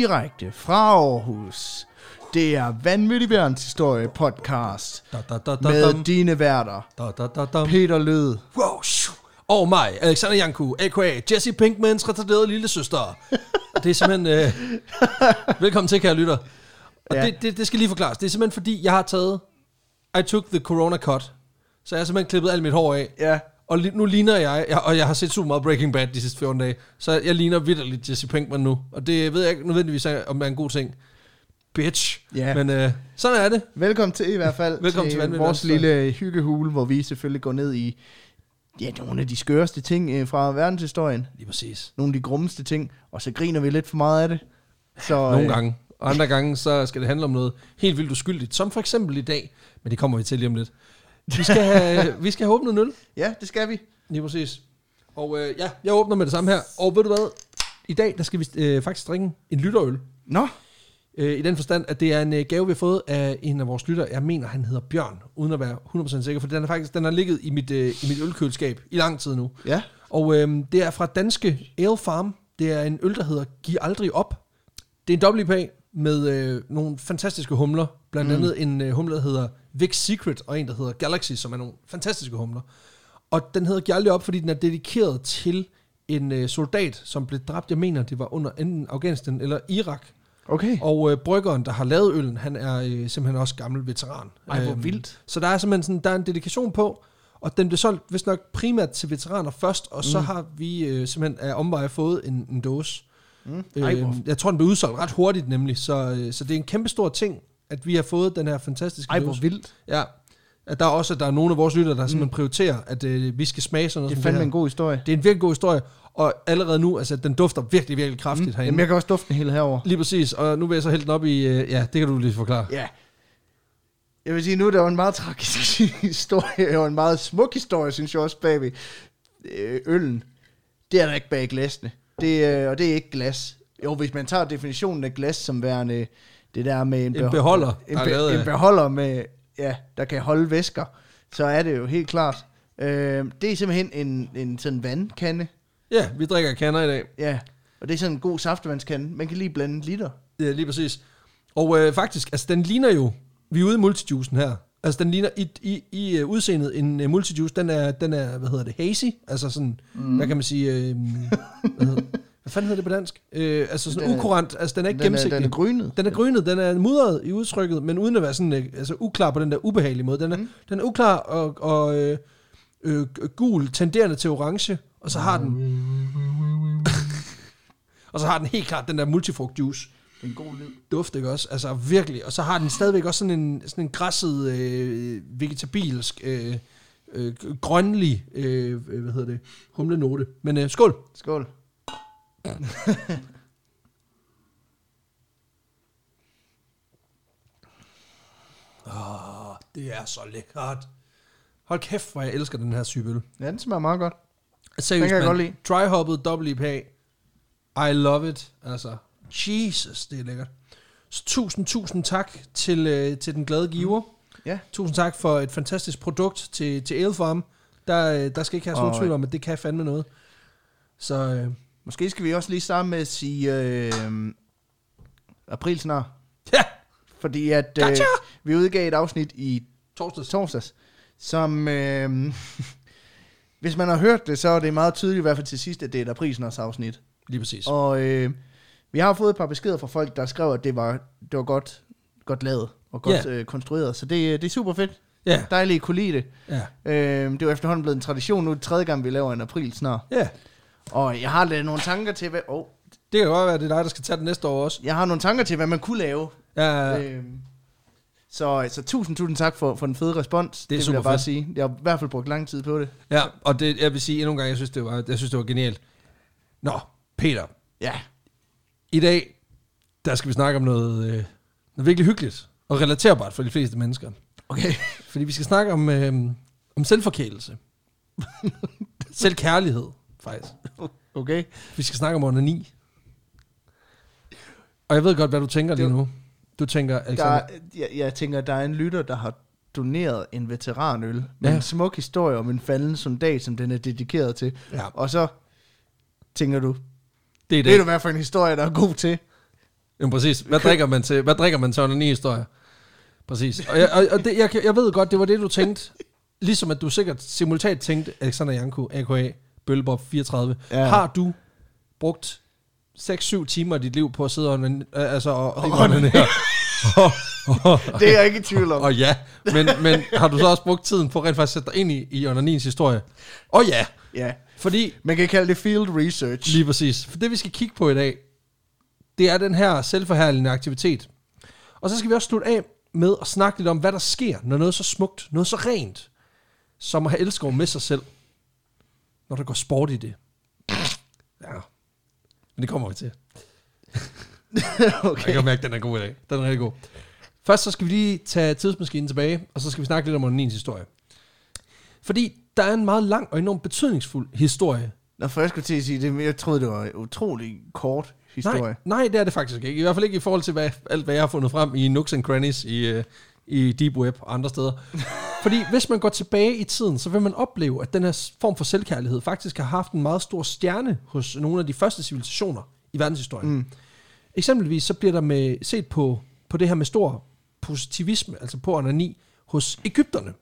direkte fra Aarhus. Det er Vanvittig Verdenshistorie podcast Da, da, da, da, med dam. dine værter, Da, da, da, dam. Peter Lød. Wow, shoo. Og mig, Alexander Janku, a.k.a. Jesse Pinkmans retarderede lille søster. Det er simpelthen... Øh, velkommen til, kære lytter. Og ja. det, det, det skal lige forklares. Det er simpelthen fordi, jeg har taget... I took the corona cut. Så jeg har simpelthen klippet alt mit hår af. Ja, Og li- nu ligner jeg, jeg, og jeg har set super meget Breaking Bad de sidste 14 dage, så jeg ligner vidderligt Jesse Pinkman nu. Og det ved jeg ikke nødvendigvis, er- om det er en god ting. Bitch. Ja. Men øh, sådan er det. velkommen til i hvert fald. Velkommen til Vanvittig vores lille hyggehule, hvor vi selvfølgelig går ned i ja, nogle af de skøreste ting øh, fra verdenshistorien. Lige præcis. Nogle af de grummeste ting, og så griner vi lidt for meget af det. Så, Nogle øh, gange. Og andre gange, så skal det handle om noget helt vildt uskyldigt, som for eksempel i dag. Men det kommer vi til lige om lidt. Vi skal have, vi skal have åbnet en øl. Ja, det skal vi. Lige præcis. Og øh, ja, jeg åbner med det samme her. Og ved du hvad? I dag, der skal vi øh, faktisk drikke en lytterøl. Nå, Øh, I den forstand, at det er en øh, gave, vi har fået af en af vores lytter. Jeg mener, han hedder Bjørn, uden at være 100% sikker, for den er faktisk den har ligget i mit, øh, i mit ølkøleskab i lang tid nu. ja. Og øh, det er fra danske Ale Farm. Det er en øl, der hedder Giv aldrig op. Det er en WPA med øh, nogle fantastiske humler. Blandt Mm. andet en øh, humle, der hedder Vic Secret, og en, der hedder Galaxy, som er nogle fantastiske humler. Og den hedder Giv aldrig op, fordi den er dedikeret til en øh, soldat, som blev dræbt, jeg mener, det var under enten Afghanistan eller Irak. Okay. Og øh, bryggeren, der har lavet øllen, han er øh, simpelthen også gammel veteran. Ej, hvor Øhm, vildt. Så der er simpelthen sådan, der er en dedikation på, og den blev solgt vist nok primært til veteraner først, og så Mm. har vi øh, simpelthen af omveje fået en, en dåse. Mm. Øh, Ej, hvor, jeg tror, den blev udsolgt ret hurtigt nemlig, så, øh, så det er en kæmpe stor ting, at vi har fået den her fantastiske ej, hvor dåse. vildt. Ja. At der er også at der er nogle af vores lyttere, der simpelthen prioriterer, at øh, vi skal smage sådan noget Det er det fandme her. en god historie. Det er en virkelig god historie, og allerede nu, altså den dufter virkelig, virkelig kraftigt mm. herinde. Jamen, jeg kan også dufte den hele herover. Lige præcis, og nu vil jeg så hælde den op i, øh, ja, det kan du lige forklare. Ja. Jeg vil sige, nu er der jo en meget tragisk historie, og en meget smuk historie, synes jeg også, bagved øh, øllen. Det er der ikke bag glasene. Det, øh, og det er ikke glas. Jo, hvis man tager definitionen af glas som værende det der med en, En beholder, en, er be, lavet en beholder med, ja, der kan holde væsker, så er det jo helt klart. Øh, det er simpelthen en, en sådan vandkande. Ja, vi drikker kander i dag. Ja, og det er sådan en god saftevandskande. Man kan lige blande liter. Ja, lige præcis. Og øh, faktisk, altså den ligner jo, vi er ude i multijuicen her, altså den ligner i, i, i uh, udseendet en uh, multijuice, den er, den er, hvad hedder det, hazy, altså sådan, mm. hvad kan man sige, øh, hvad, hedder, hvad fanden hedder det på dansk? Øh, altså sådan Den er- ukurant, altså den er ikke Den er, gennemsigtig. den er grynet. Den er grynet, den er mudret i udtrykket, men uden at være sådan, øh, altså uklar på den der ubehagelige måde. Den er, mm. den er uklar og, og øh, øh, gul, tenderende til orange, og så har den... og så har den helt klart den der multifrugt juice er en god lyd. duft, ikke også? Altså virkelig. Og så har den stadigvæk også sådan en, sådan en græsset, øh, vegetabilsk, øh, øh, grønlig, øh, øh, hvad hedder det, humlenote. Men øh, skål! Skål. Åh, det er så lækkert. Hold kæft, hvor jeg elsker den her syge øl. Ja, den smager meget godt. Seriøst, Den kan jeg mand. godt lide. Dry-hoppet WPA. I love it. Altså, Jesus, det er lækkert. Så tusind, tusind tak til, øh, til den glade giver. Ja. Tusind tak for et fantastisk produkt til, til Ale Farm. Der, øh, der skal ikke have nogen tvivl om, at det kan fandme noget. Så øh, Måske skal vi også lige starte med at sige øh, april snart. ja, Fordi at øh, Gotcha! vi udgav et afsnit i torsdags. torsdags, som... Øh, hvis man har hørt det, så er det meget tydeligt, i hvert fald til sidst, at det er et aprilsnars afsnit. Lige præcis. Og øh, vi har fået et par beskeder fra folk, der skrev, at det var, det var godt, godt lavet og godt Ja. øh, konstrueret. Så det, det er super fedt. Ja, Dejligt, at kunne lide det. ja, Øh, det er jo efterhånden blevet en tradition. Nu er det tredje gang, vi laver en april snart. ja. Og jeg har lidt nogle tanker til, hvad... Oh, Det kan godt være, at det er dig, der skal tage det næste år også. jeg har nogle tanker til, hvad man kunne lave. Ja, Ja. ja. Øhm, så, så tusind, tusind tak for, for den fede respons. Det, det vil jeg bare fedt. sige. Jeg har i hvert fald brugt lang tid på det. ja. Og det, jeg vil sige endnu en gang, jeg synes, det var, jeg synes, det var genialt. Nå, Peter. Ja. I dag, der skal vi snakke om noget, øh, noget virkelig hyggeligt og relaterbart for de fleste mennesker. Okay. Fordi vi skal snakke om, øh, om selvforkælelse. Selvkærlighed, faktisk. Okay. Vi skal snakke om onani. Og jeg ved godt, hvad du tænker lige nu. Du tænker, Der, Alexander, er- jeg, jeg tænker, der er en lytter, der har doneret en veteranøl med Ja. en smuk historie om en falden soldat, som den er dedikeret til. ja, Og så tænker du, det er det det. du hvad for en historie, der er god til. Jamen præcis. Hvad drikker man til, hvad drikker man til onani historier? Præcis. Og, jeg, og, og det, jeg, jeg ved godt, det var det, du tænkte. Ligesom at du sikkert simultant tænkte, Alexander Janko, a.k.a. Bøllebob 34. Ja. Har du brugt 6-7 timer af dit liv på at sidde og, øh, altså, og, og, og, og, og, Det er jeg ikke i tvivl om. og ja, men, men har du så også brugt tiden på rent faktisk at sætte dig ind i, i onanins historie? Og ja, Ja. Fordi Man kan kalde det field research. Lige præcis. For det, vi skal kigge på i dag, det er den her selvforherligende aktivitet. Og så skal vi også slutte af med at snakke lidt om, hvad der sker, når noget er så smukt, noget så rent, som at have elskov med sig selv, når der går sport i det. Ja, men det kommer vi til. okay. Jeg kan mærke, at den er god i dag. Den er rigtig god. Først så skal vi lige tage tidsmaskinen tilbage, og så skal vi snakke lidt om onanins historie. Fordi der er en meget lang og enormt betydningsfuld historie Nå, for jeg skulle til at sige det, men jeg troede, det var en utrolig kort historie. Nej, nej, det er det faktisk ikke. I hvert fald ikke i forhold til hvad, alt, hvad jeg har fundet frem i Nooks and Crannies i, uh, i Deep Web og andre steder. Fordi hvis man går tilbage i tiden, så vil man opleve, at den her form for selvkærlighed faktisk har haft en meget stor stjerne hos nogle af de første civilisationer i verdenshistorien. Mm. Eksempelvis så bliver der med, set på, på det her med stor positivisme, altså på onani, hos Ægypterne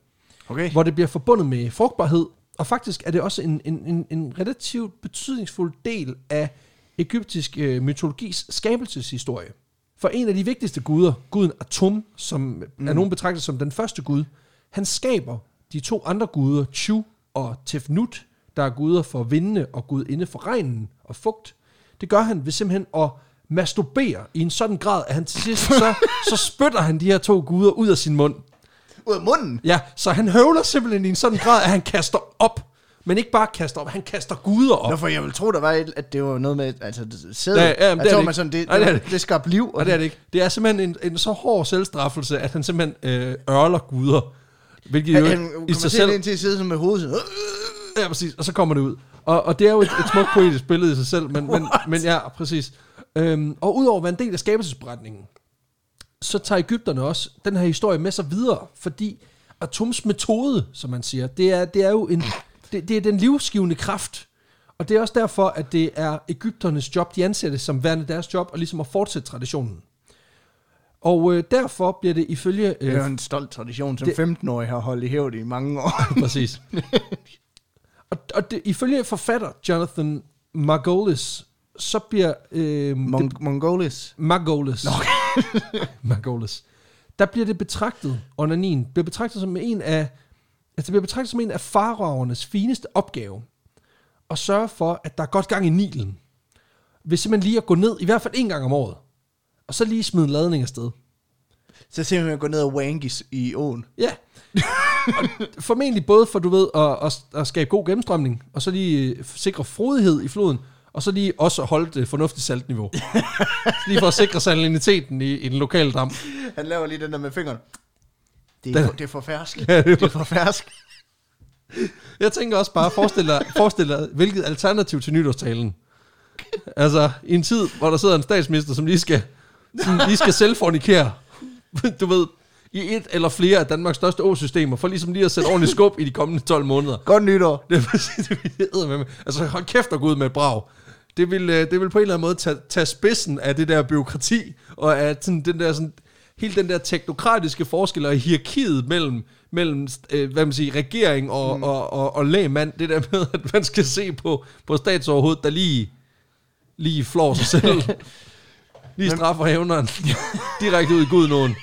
Okay. hvor det bliver forbundet med frugtbarhed, og faktisk er det også en, en, en, en relativt betydningsfuld del af egyptisk øh, mytologis skabelseshistorie. For en af de vigtigste guder, guden Atum, som mm. er nogen betragtet som den første gud, han skaber de to andre guder, Chu og Tefnut, der er guder for vindene og gudinde for regnen og fugt. Det gør han ved simpelthen at masturbere i en sådan grad, at han til sidst så, så spytter han de her to guder ud af sin mund. Ud af munden. Ja, så han høvler simpelthen i en sådan grad, at han kaster op. Men ikke bare kaster op, han kaster guder op. Nå, for jeg vil tro, der var et, at det var noget med, altså, sæd. Ja, ja, jeg tror, det man sådan, det, Nej, det, det det, det skabte liv. Og det er det ikke. Det er simpelthen en, en så hård selvstraffelse, at han simpelthen øh, ørler guder. Hvilket Han, jo han i sig selv ind til at sidde med hovedet. Sådan, Ja, præcis. Og så kommer det ud. Og, og det er jo et, et smukt poetisk billede i sig selv, men, men, men ja, præcis. Øhm, og udover at være en del af skabelsesberetningen, så tager Ægypterne også den her historie med sig videre, fordi Atoms metode, som man siger, det er, det er jo en, det, det er den livsgivende kraft. Og det er også derfor, at det er Ægypternes job, de anser det som værende deres job, og ligesom at fortsætte traditionen. Og øh, derfor bliver det ifølge... det Øh, er jo en stolt tradition, som det- 15-årig har holdt i hævd i mange år. Præcis. og og det, ifølge forfatter Jonathan Margolis, så bliver... Øh, Mon- Mongolis. Margolis. Margolis. Der bliver det betragtet, onanin, bliver betragtet som en af, altså det bliver betragtet som en af faraovernes fineste opgave, at sørge for, at der er godt gang i Nilen. Ved simpelthen lige at gå ned, i hvert fald en gang om året, og så lige smide en ladning afsted. Så simpelthen gå ned og wank i, i åen. Ja. og formentlig både for, du ved, at, at, at skabe god gennemstrømning, og så lige øh, sikre frodighed i floden, og så lige også holde det fornuftige saltniveau. Så lige for at sikre saliniteten i, i den lokale dam. Han laver lige den der med fingeren. Det Den- er, for, det er for fersk. Ja, det er det er for fersk. Jeg tænker også bare, forestil dig, forestil dig hvilket alternativ til nytårstalen. Altså, i en tid, hvor der sidder en statsminister, som lige skal, som lige skal selvfornikere, du ved, i et eller flere af Danmarks største åsystemer, for ligesom lige at sætte ordentligt skub i de kommende 12 måneder. Godt nytår. Det er præcis, det vil med. Altså, hold kæft og gå ud med et brag. Det vil, øh, det vil på en eller anden måde tage, tage spidsen af det der byråkrati, og af sådan, den der sådan, hele den der teknokratiske forskel og hierarkiet mellem, mellem øh, hvad man siger, regering og, mm. og, og, og lægmand. Det der med, at man skal se på, på statsoverhovedet, der lige, lige flår sig selv. lige straffer hævneren direkte ud i gudnåen.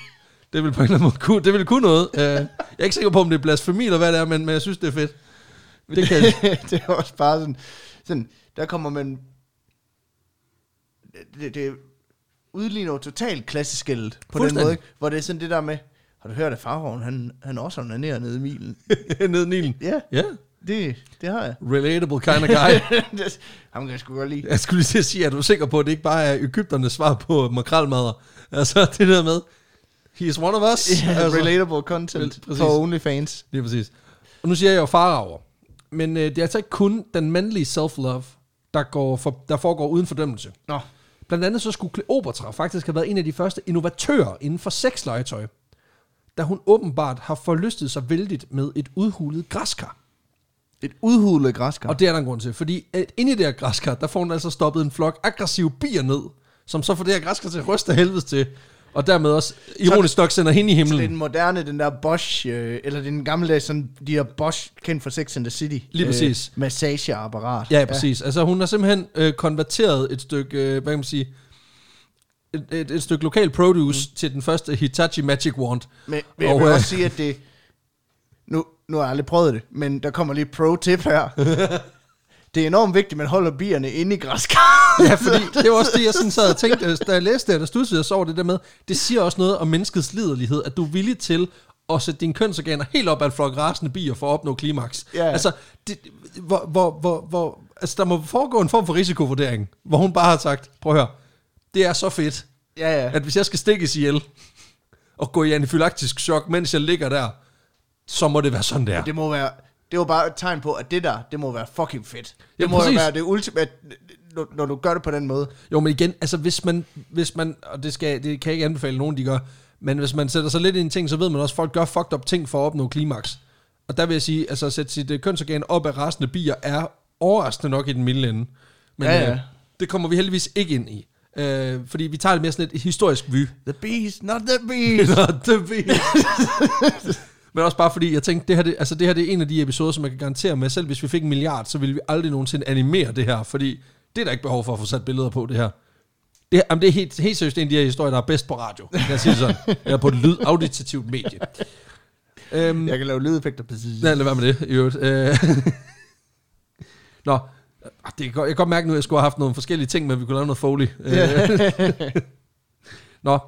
Det vil på en eller anden måde kunne, det vil kunne noget. Uh, jeg er ikke sikker på, om det er blasfemi eller hvad det er, men, men jeg synes, det er fedt. Det kan, det er også bare sådan, sådan der kommer man, det, det udligner jo totalt klasseskældet på den måde, ikke? hvor det er sådan det der med, har du hørt af farvogn, han, han også onanerer nede i milen. ned i Nilen. ja, Ja, det, det har jeg. relatable kind of guy. Det- Ham kan jeg sgu godt lide. Jeg skulle lige at sige, at du er sikker på, at det ikke bare er Ægypternes svar på makrelmadder. Altså det der med, he is one of us. Ja, altså, relatable content præcis. på OnlyFans. Lige præcis. Og nu siger jeg jo faraver. Men øh, det er altså ikke kun den mandlige self-love, der, går for, der foregår uden fordømmelse. Nå, Blandt andet så skulle Kleopatra faktisk have været en af de første innovatører inden for sexlegetøj, da hun åbenbart har forlystet sig vældigt med et udhulet græskar. et udhulet græskar. Og det er der en grund til, fordi at inde i det her græskar, der får hun altså stoppet en flok aggressive bier ned, som så får det her græskar til at ryste helvedes til, og dermed også ironisk nok sender hende i Så det er himlen. den moderne, den der Bosch, øh, eller den gamle, sådan, de der Bosch, kendt for Sex and the City. Lige præcis. Øh, massageapparat. Ja, præcis. Altså hun har simpelthen øh, konverteret et stykke, øh, hvad kan man sige, et, et, et stykke lokal produce mm. til den første Hitachi Magic Wand. Men, men jeg Og, vil øh, også sige, at det... Nu, nu har jeg aldrig prøvet det, men der kommer lige pro-tip her. det er enormt vigtigt, at man holder bierne inde i græskar. Ja, fordi det var også det, jeg sådan sad og tænkte, øh, da jeg læste det, der studsede jeg så over det der med, det siger også noget om menneskets liderlighed, at du er villig til at sætte dine kønsorganer helt op af en flok rasende bier for at opnå klimaks. Ja. Altså, det, hvor, hvor, hvor, hvor, altså, der må foregå en form for risikovurdering, hvor hun bare har sagt, prøv at høre, det er så fedt, ja, ja. at hvis jeg skal stikkes ihjel, og gå i anafylaktisk chok, mens jeg ligger der, så må det være sådan der. Det må være... Det var bare et tegn på, at det der, det må være fucking fedt. Det Ja, må jo præcis. være det ultimate, når, når du gør det på den måde. Jo, men igen, altså hvis man, hvis man og det, skal, det kan jeg ikke anbefale nogen, de gør, men hvis man sætter sig lidt ind i en ting, så ved man også, at folk gør fucked up ting for at opnå klimaks. Og der vil jeg sige, altså at sætte sit øh, kønsorgan op af rasende bier er overraskende nok i den milde ende. Men Ja, ja. Øh, det kommer vi heldigvis ikke ind i. Øh, fordi vi tager det mere sådan et historisk vy. The beast, not the beast. Det ved jeg. Men også bare fordi, jeg tænkte, det her, det, altså det her det er en af de episoder, som jeg kan garantere med, selv hvis vi fik en milliard, så ville vi aldrig nogensinde animere det her, fordi det er der ikke behov for at få sat billeder på, det her. Det, jamen, det er helt, helt seriøst en af de her historier, der er bedst på radio. Lad os sige sådan. Eller på et lyd auditativt medie. Øhm, Jeg kan lave lydeffekter præcis. Nej, lad være med det, i øvrigt. Øh, Nå, ah, det kan, jeg kan godt mærke nu, at jeg skulle have haft nogle forskellige ting, men vi kunne lave noget foley. Øh, Nå,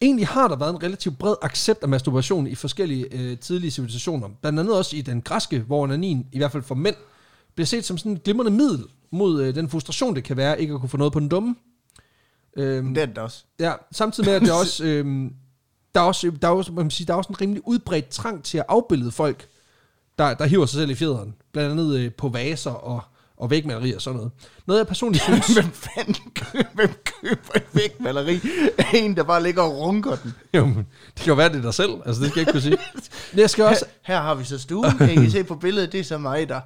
egentlig har der været en relativt bred accept af masturbation i forskellige øh, tidlige civilisationer. Blandt andet også i den græske, hvor onanin, i hvert fald for mænd, bliver set som sådan et glimrende middel mod øh, den frustration, det kan være ikke at kunne få noget på den dumme. Øhm, Det er det også. Ja, samtidig med, at det også, øhm, der er også, der er også, man sige, der er også en rimelig udbredt trang til at afbillede folk, der, der hiver sig selv i fjederen. Blandt andet øh, på vaser og, og vægmalerier og sådan noget. Noget jeg personligt synes... Hvem fanden køber, hvem køber et vægmaleri af en, der bare ligger og runker den? jo, men det kan jo være, det er dig selv. Altså, det skal jeg ikke kunne sige. Men jeg skal også... Her, her har vi så stuen. Kan I se på billedet? Det er så mig, der,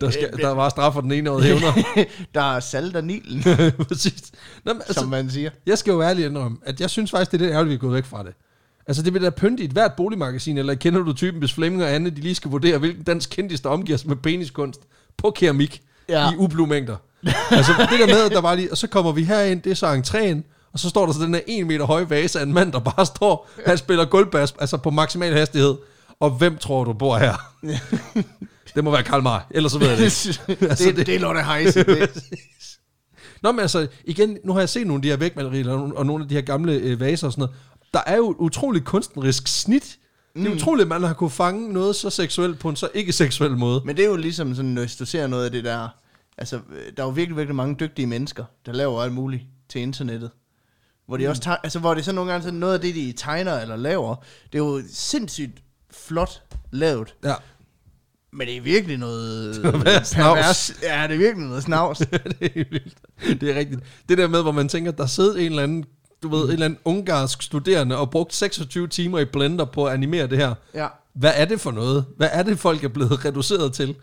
Der, skal, der var straf for den ene og hævner. der er salt og nilen, Præcis. Nå, men, altså, som man siger. Jeg skal jo være ærlig indrømme, at jeg synes faktisk, det er lidt ærgerligt, vi er gået væk fra det. Altså, det vil da pynte i et hvert boligmagasin, eller kender du typen, hvis Flemming og Anne, de lige skal vurdere, hvilken dansk kendis, der omgiver sig med peniskunst på keramik Ja. i ublu mængder. altså, det der med, at der var lige, og så kommer vi herind, det er så entréen, og så står der så den her en meter høje vase af en mand, der bare står, han spiller gulvbas, altså på maksimal hastighed. Og hvem tror du bor her? det må være Karl May, ellers så ved jeg det ikke. det, Altså, det, det- det er Lotte Heise. Det. Nå, men altså, igen, nu har jeg set nogle af de her vægmalerier, og, og nogle af de her gamle øh, vaser og sådan noget. Der er jo et utroligt kunstnerisk snit. Mm. Det er utroligt, at man har kunne fange noget så seksuelt på en så ikke-seksuel måde. Men det er jo ligesom sådan, hvis du ser noget af det der... Altså, der er jo virkelig, virkelig mange dygtige mennesker, der laver alt muligt til internettet. Hvor de mm. også tager, altså hvor det så nogle gange sådan noget af det, de tegner eller laver, det er jo sindssygt flot lavet. Ja. Men det er virkelig noget... pervers. Ja, det er virkelig noget snavs. det er vildt. Det er rigtigt. Det der med, hvor man tænker, der sidder en eller anden, du ved, en eller anden ungarsk studerende og brugt 26 timer i Blender på at animere det her. ja. Hvad er det for noget? Hvad er det, folk er blevet reduceret til?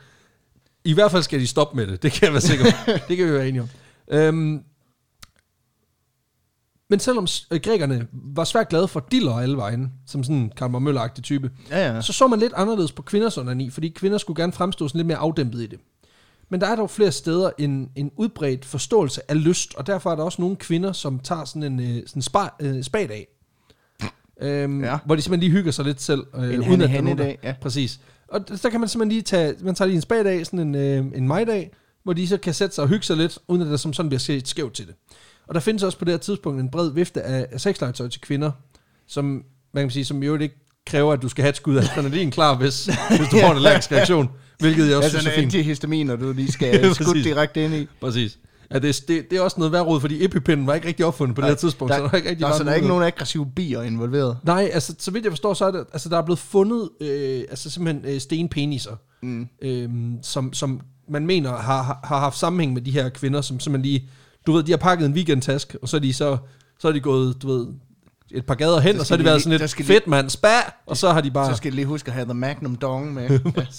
I hvert fald skal de stoppe med det. Det kan jeg være sikker på. Det kan vi være enige om. Øhm, men selvom øh, grækerne var svært glade for diller alle vejen, som sådan en Karl møller type, Ja, ja. så så man lidt anderledes på kvinders onani, fordi kvinder skulle gerne fremstå sådan lidt mere afdæmpet i det. Men der er dog flere steder en, en udbredt forståelse af lyst, og derfor er der også nogle kvinder, som tager sådan en øh, sådan spa, øh, spad af. Øhm, Ja. Hvor de simpelthen lige hygger sig lidt selv. Øh, En uden at nogen, Hanne-dag, ja. Præcis. Og der kan man simpelthen lige tage, man tager lige en spad af, sådan en, øh, en majdag, hvor de så kan sætte sig og hygge sig lidt, uden at der som sådan bliver set skævt til det. Og der findes også på det her tidspunkt en bred vifte af, af sexlegetøj til kvinder, som, man kan sige, som jo ikke kræver, at du skal have et skud af adrenalin klar, hvis, hvis du får en allergisk reaktion, hvilket jeg også Altså synes er en fint. antihistamin, og du lige Ja, skal skudt præcis. direkte ind i. Præcis. Ja, det, er- det, det er også noget værd råd, fordi epipinden var ikke rigtig opfundet på det her tidspunkt, der, så der er ikke rigtig der, så der er ikke nogen aggressive bier involveret. Nej, altså, så vidt jeg forstår, så er det, altså, der er blevet fundet, øh, altså simpelthen øh, stenpeniser, Mm. øh, som, som man mener har, har- haft sammenhæng med de her kvinder, som simpelthen lige, du ved, de har pakket en weekendtask, og så er de så, så er de gået, du ved, et par gader hen, og så har de de været sådan så lidt de- fedt mand, spa, og så har de bare... Så skal du lige huske at have The Magnum Dong med.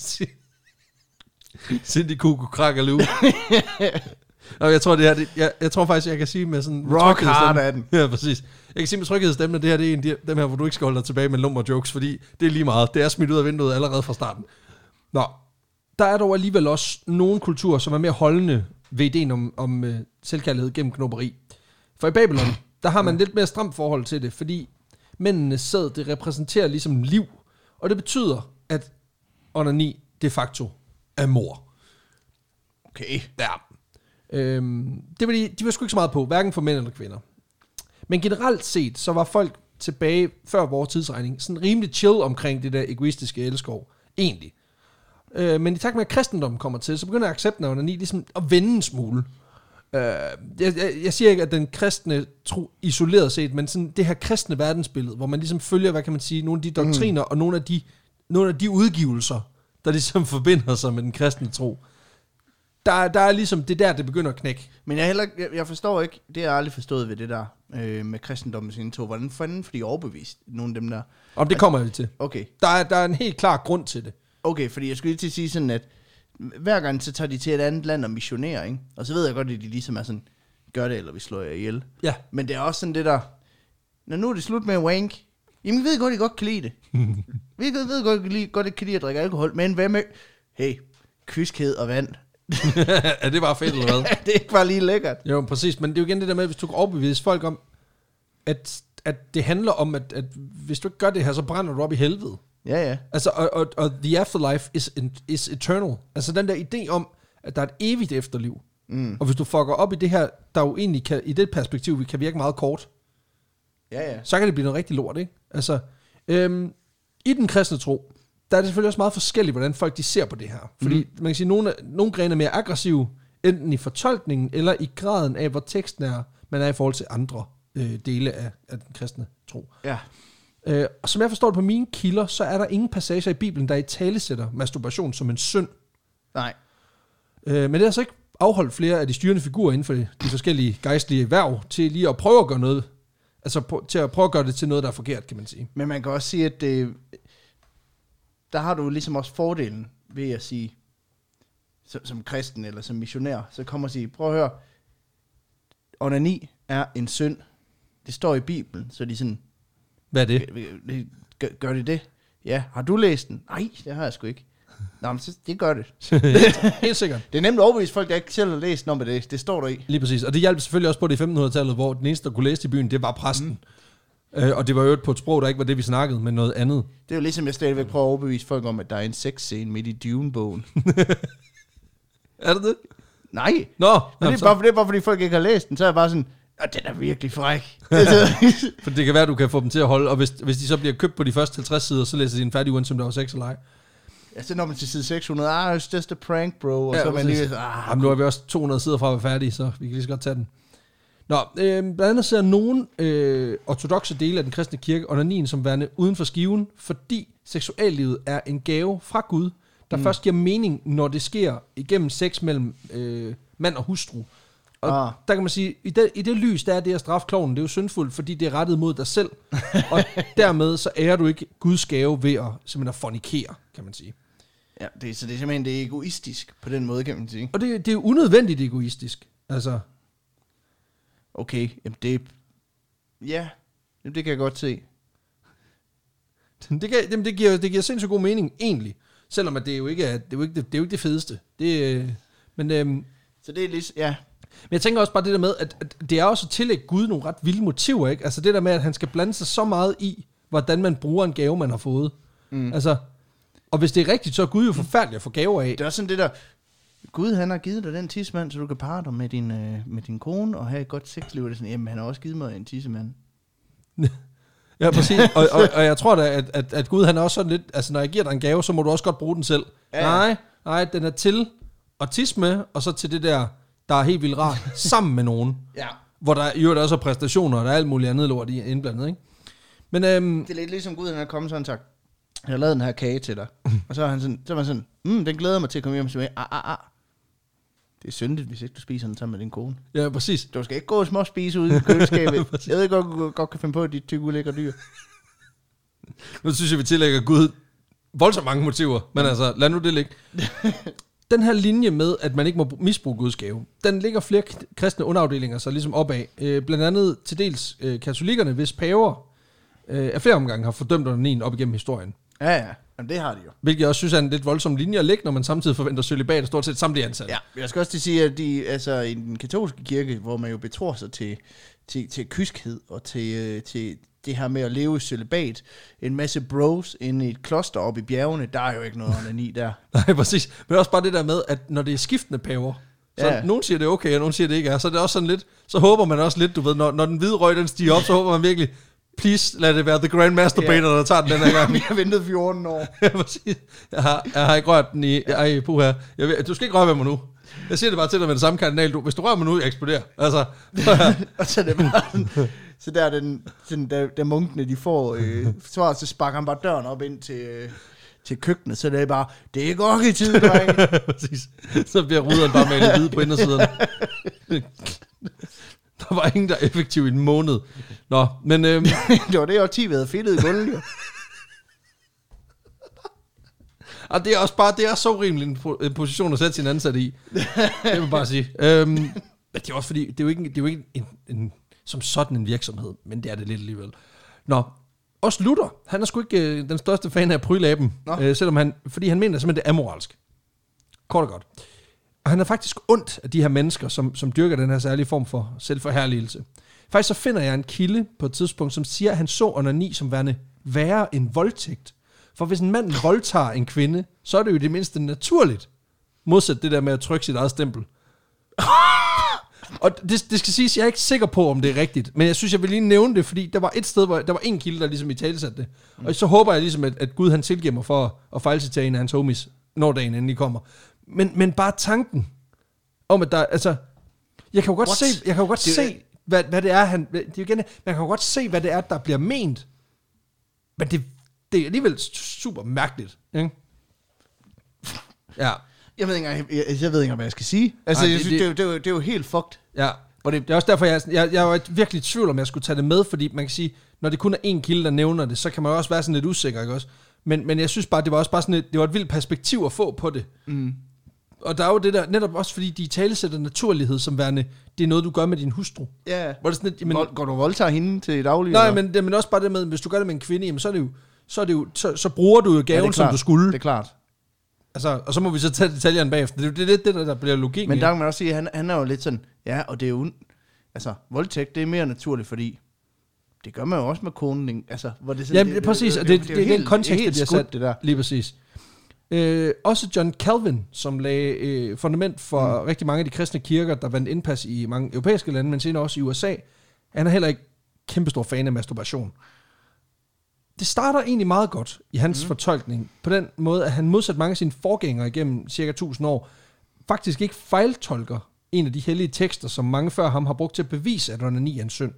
Cindy Kuku Krakaloo. Og jeg tror, det her, det, jeg, jeg tror faktisk, jeg kan sige med sådan... Rock tryghedsstemme- hard er den. Ja, præcis. Jeg kan sige med tryghedsstemme, at det her det er en af de- dem her, hvor du ikke skal holde dig tilbage med lummer jokes, fordi det er lige meget. Det er smidt ud af vinduet allerede fra starten. Nå, der er dog alligevel også nogle kulturer, som er mere holdende ved ideen om, om uh, selvkærlighed gennem knopperi. For i Babylon, der har man lidt mere stramt forhold til det, fordi mændenes sæd, det repræsenterer ligesom liv, og det betyder, at onani de facto er mor. Okay. Ja. Øhm, det var de, de var sgu ikke så meget på, hverken for mænd eller kvinder. Men generelt set, så var folk tilbage før vores tidsregning sådan rimelig chill omkring det der egoistiske elskov. Egentlig. Øh, men i takt med, at kristendommen kommer til, så begynder accepten af onani ligesom at vende en smule. Øh, jeg, jeg, jeg siger ikke, at den kristne tro isoleret set, men sådan det her kristne verdensbillede, hvor man ligesom følger, hvad kan man sige, nogle af de doktriner mm. og nogle af de, nogle af de udgivelser, der ligesom forbinder sig med den kristne tro. Der, der er ligesom, det er der, det begynder at knække. Men jeg, heller, jeg, jeg forstår ikke, det har jeg aldrig forstået ved det der øh, med kristendommens indtog. Hvordan fanden får de overbevist nogle af dem der? Om det kommer vi til. Okay, Der er, der er en helt klar grund til det. okay, fordi jeg skulle lige til at sige sådan, at hver gang så tager de til et andet land og missionerer, ikke? Og så ved jeg godt, at de ligesom er sådan, gør det, eller vi slår jer ihjel. Ja. Men det er også sådan det der, når nu er det slut med wank, jamen vi ved godt, I godt kan lide det. vi ved ved godt, I lide- godt kan lide at drikke alkohol, men hvad med, hey, kyskhed og vand. er det bare fedt, eller hvad? det er ikke bare lige lækkert. Jo, præcis. Men det er jo igen det der med, hvis du kan overbevise folk om, at, at det handler om, at, at hvis du ikke gør det her, så brænder du op i helvede. Ja, ja. Altså, og, og, og the afterlife is, is eternal. Altså den der idé om, at der er et evigt efterliv. Mm. Og hvis du fucker op i det her, der jo egentlig kan, i det perspektiv, vi kan virke meget kort, Ja, ja. så kan det blive noget rigtig lort, ikke? Altså, øhm, i den kristne tro, der er det selvfølgelig også meget forskelligt, hvordan folk de ser på det her. Fordi mm. man kan sige, at nogle, nogle grene er mere aggressive, enten i fortolkningen, eller i graden af, hvor teksten er, man er i forhold til andre øh, dele af, af den kristne tro. Ja. Øh, og som jeg forstår det på mine kilder, så er der ingen passager i Bibelen, der i tale sætter masturbation som en synd. Nej. Øh, men det har så ikke afholdt flere af de styrende figurer inden for de, forskellige gejstlige værv til lige at prøve at gøre noget, altså på, til at prøve at gøre det til noget, der er forkert, kan man sige. Men man kan også sige, at det, der har du ligesom også fordelen ved at sige, som, som kristen eller som missionær, så kommer og sige, prøv at høre, onani er en synd. Det står i Bibelen, så de sådan, Hvad er det? gør, gør det det? Ja, har du læst den? Nej, det har jeg sgu ikke. Nå, men så, det gør det. Helt sikkert. Det er nemt at overbevise folk, der ikke selv har læst noget med det. Det står der i. Lige præcis. Og det hjalp selvfølgelig også på det i 1500-tallet, hvor den eneste, der kunne læse det i byen, det var præsten. Mm. Øh, og det var jo på et sprog, der ikke var det, vi snakkede, men noget andet. Det er jo ligesom, jeg stadigvæk prøver at overbevise folk om, at der er en sexscene midt i Dune-bogen. Er det det? Nej, Nå, Men Nå det, er bare, det er bare, fordi folk ikke har læst den, så er jeg bare sådan, at den er virkelig fræk. for det kan være, du kan få dem til at holde, og hvis, hvis de så bliver købt på de første 50 sider, så læser de en færdig uanset om der var sex eller ej. Ja, så når man til side 600, ah, it's just a prank, bro. Og Ja, så er man lige ah, Jamen, nu er vi også 200 sider fra at være færdige, så vi kan lige så godt tage den. Nå, øh, blandt andet ser nogle øh, ortodoxe dele af den kristne kirke onanien som værende uden for skiven, fordi seksuallivet er en gave fra Gud, der mm. først giver mening, når det sker igennem sex mellem øh, mand og hustru. Og Ah. der kan man sige, i det, i det lys, der er det at straffe kloven, det er jo syndfuldt, fordi det er rettet mod dig selv. og dermed så ærer du ikke Guds gave ved at simpelthen at fornikere, kan man sige. Ja, det, så det er simpelthen det er egoistisk på den måde, kan man sige. Og det, det er unødvendigt egoistisk. Altså, Okay, jamen det, ja, jamen det kan jeg godt se. Det, kan, jamen, det, giver, det giver sindssygt god mening, egentlig. Selvom at det er jo ikke er, det er jo ikke det, det, er jo ikke det fedeste. Det, øh, men, øh, men Så det er ligesom, ja, jeg tænker også bare det der med, at, at det er også at tillægge Gud nogle ret vilde motiver, ikke? Altså det der med, at han skal blande sig så meget i, hvordan man bruger en gave, man har fået. Mm. Altså, og hvis det er rigtigt, så er Gud jo forfærdelig at få gaver af. det er også sådan det der, Gud han har givet dig den tidsmand, så du kan parre dig med din, øh, med din kone og have et godt sexliv. Det er sådan, jamen han har også givet mig en tissemand. Ja, præcis. Og, og, og jeg tror da, at, at, at Gud han er også sådan lidt, altså når jeg giver dig en gave, så må du også godt bruge den selv. Ja. Nej, nej, den er til at tisse med, og så til det der, der er helt vildt rart, sammen med nogen. Ja. Hvor der jo også er præstationer, og der er alt muligt andet lort i indblandet, ikke? Men øhm, Det er lidt ligesom Gud, han er kommet sådan og sagt, jeg har lavet den her kage til dig. og så er han sådan, så er man sådan, mm, den glæder mig til at komme hjem til. Ah, ah, ah. Det er syndigt, hvis ikke du spiser den sammen med din kone. ja, præcis. Du skal ikke gå og små spise ud i køleskabet. jeg ved godt, du godt kan finde på, at dit tykke ulækre dyr. Nu synes jeg, vi tillægger Gud voldsomt mange motiver, men altså, lad nu det ligge. den her linje med, at man ikke må misbruge Guds gave, den ligger flere kristne underafdelinger så ligesom opad. Øh, blandt andet til dels øh, katolikkerne, hvis paver øh, af flere omgange har fordømt onanien op igennem historien. Ja, ja. Jamen, det har de jo. Hvilket jeg også synes er en lidt voldsom linje at lægge, når man samtidig forventer cølibat af stort set samtlige ansatte. Ja, jeg skal også til at sige, at de, altså, i den katolske kirke, hvor man jo betror sig til, til, til kyskhed og til, øh, til det her med at leve i celibat, en masse bros inde i et kloster oppe i bjergene, der er jo ikke noget onani der. Nej, præcis. Men også bare det der med, at når det er skiftende paver, så Ja. nogen siger det er okay, og nogen siger det ikke er, så er det også sådan lidt, så håber man også lidt, du ved, når, når den hvide røg den stiger op, så håber man virkelig, please lad det være The Grand Masturbator, Ja. der tager den den her gang. Vi har ventet 14 år. Ja, præcis. Jeg har, jeg har ikke rørt den i... Ej, puha. Jeg ved, du skal ikke røre ved mig nu. Jeg siger det bare til dig med det samme kardinal. Du, hvis du rører mig nu, jeg eksploderer. Altså, og så det bare sådan, så der, er den, sådan, der, der munkene, de får øh, svar, så sparker han bare døren op ind til, øh, til køkkenet, så det er bare, det er godt i tid, dreng. præcis. Så bliver ruderen bare malet hvide på indersiden. Der var ingen, der er effektiv i en måned. Nå, men øhm, det var det årti, vi havde fedtet i gulvet, jo. og det er også bare, det er så urimeligt en, po- en position at sætte sin ansatte i. Det vil jeg bare sige. Øhm, men det er også fordi, det er jo ikke, det er jo ikke en, en, som sådan en virksomhed, men det er det lidt alligevel. Nå, også Luther, han er sgu ikke øh, den største fan af prylaben, Nå. øh, selvom han, fordi han mener simpelthen, det er amoralsk. Kort og godt. Og han er faktisk ondt af de her mennesker, som, som dyrker den her særlige form for selvforherligelse. Faktisk så finder jeg en kilde på et tidspunkt, som siger, at han så onani som værende værre end voldtægt. For hvis en mand voldtager en kvinde, så er det jo det mindste naturligt. Modsat det der med at trykke sit eget stempel. Og det, det skal siges, jeg er ikke sikker på, om det er rigtigt, men jeg synes, jeg vil lige nævne det, fordi der var et sted, hvor der var en kilde, der ligesom i talesat det. Og så håber jeg ligesom, at, at Gud han tilgiver mig for at, at fejlcitere en af hans homies, når dagen endelig kommer. Men, men bare tanken om, at der, altså, jeg kan jo godt What? se, jeg kan jo godt Det- se, hvad, hvad det er, han, det er jo igen, man kan jo godt se, hvad det er, der bliver ment. Men det, det er alligevel super mærkeligt, ikke? Ja, Jeg ved ikke engang, jeg, jeg ved ikke hvad jeg skal sige. Altså, Ej, jeg det- synes, det- det, det, er jo- det er jo helt fucked. Ja, og det, det er også derfor, jeg, jeg, jeg var virkelig i tvivl om, jeg skulle tage det med, fordi man kan sige, når det kun er en kilde, der nævner det, så kan man jo også være sådan lidt usikker, ikke også? Men, men jeg synes bare, det var også bare sådan et, det var et vildt perspektiv at få på det. Mm. Og der er jo det der, netop også fordi de talesætter naturlighed som værende, det er noget, du gør med din hustru. Ja. Hvor det sådan lidt, jamen, går du voldtager hende til daglig? nej, eller? men, det, men også bare det med, hvis du gør det med en kvinde, jamen, så er det jo, så, er det jo, så, så bruger du jo gaven, Ja, som du skulle. Det er klart. Altså, og så må vi så tage detaljerne bagefter. Det er jo det, er det, der, der bliver logik. Men der kan man også sige, at han, han er jo lidt sådan, ja, og det er jo, altså, voldtægt, det er mere naturligt, fordi det gør man jo også med konen, altså, hvor det er sådan, Jamen, det, præcis, og det, det, det, det er den kontekst, det helt bliver skudt, sat. det der. Lige præcis. Øh, også John Calvin, som lagde øh, fundament for mm. rigtig mange af de kristne kirker, der vandt indpas i mange europæiske lande, men senere også i USA, han er heller ikke kæmpestor fan af masturbation. Det starter egentlig meget godt i hans mm. fortolkning, på den måde, at han modsat mange af sine forgængere igennem cirka 1000 år, faktisk ikke fejltolker en af de hellige tekster, som mange før ham har brugt til at bevise, at onani er en synd.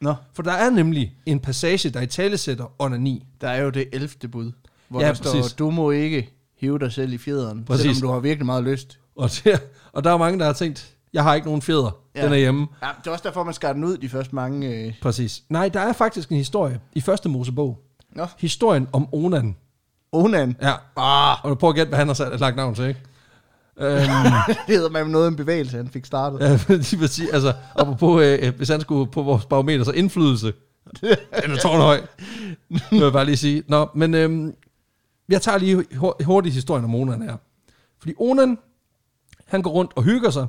Nå, For der er nemlig en passage, der i talesætter onani. der er jo det 11. bud, hvor Ja, der står, præcis. du må ikke hive dig selv i fjederen, Præcis. selvom du har virkelig meget lyst. Og, det, og der er mange, der har tænkt, jeg har ikke nogen fjeder, ja. Den er hjemme. Ja, det er også derfor, man skar den ud de første mange... Øh... Præcis. Nej, der er faktisk en historie i første Mosebog. Nå, Historien om Onan. Onan. Ja. Ah, Og du prøver at gætte, hvad han har sat, lagt navn til, ikke? øhm, det hedder man noget en bevægelse, han fik startet. ja, de vil sige, altså, apropos, øh, hvis han skulle på vores barometer, så indflydelse. Den er tårnhøj. Det vil jeg bare lige sige. Nå, men øhm, jeg tager lige hur- hurtigt historien om Onan her. Fordi Onan, han går rundt og hygger sig,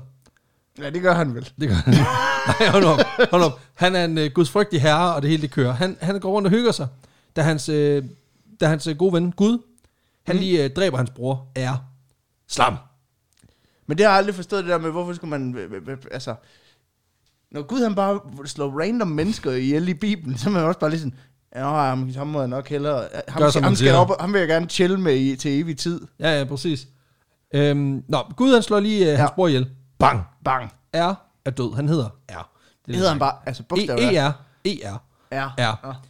Ja, det gør han vel. Det gør han. Nej, hold op, hold op. Han er en uh, gudsfrygtig herre, og det hele det kører. Han, han går rundt og hygger sig, da hans, uh, da hans uh, gode ven, Gud, han mm. lige uh, dræber hans bror, er slam. Men det har jeg aldrig forstået det der med, hvorfor skulle man... Altså, når Gud han bare slår random mennesker ihjel i Bibelen, så er man også bare lige sådan, ja, ham, ham må jeg nok hellere... Ham, Gør, som ham, skal op, ham vil jeg gerne chill med i, til evig tid. Ja, ja, præcis. Øhm, nå, Gud han slår lige uh, Ja. hans bror ihjel. Bang. Bang. R er død. Han hedder R. Det hedder han bare, altså E- bogstaver E-R. E-R. Ja. R.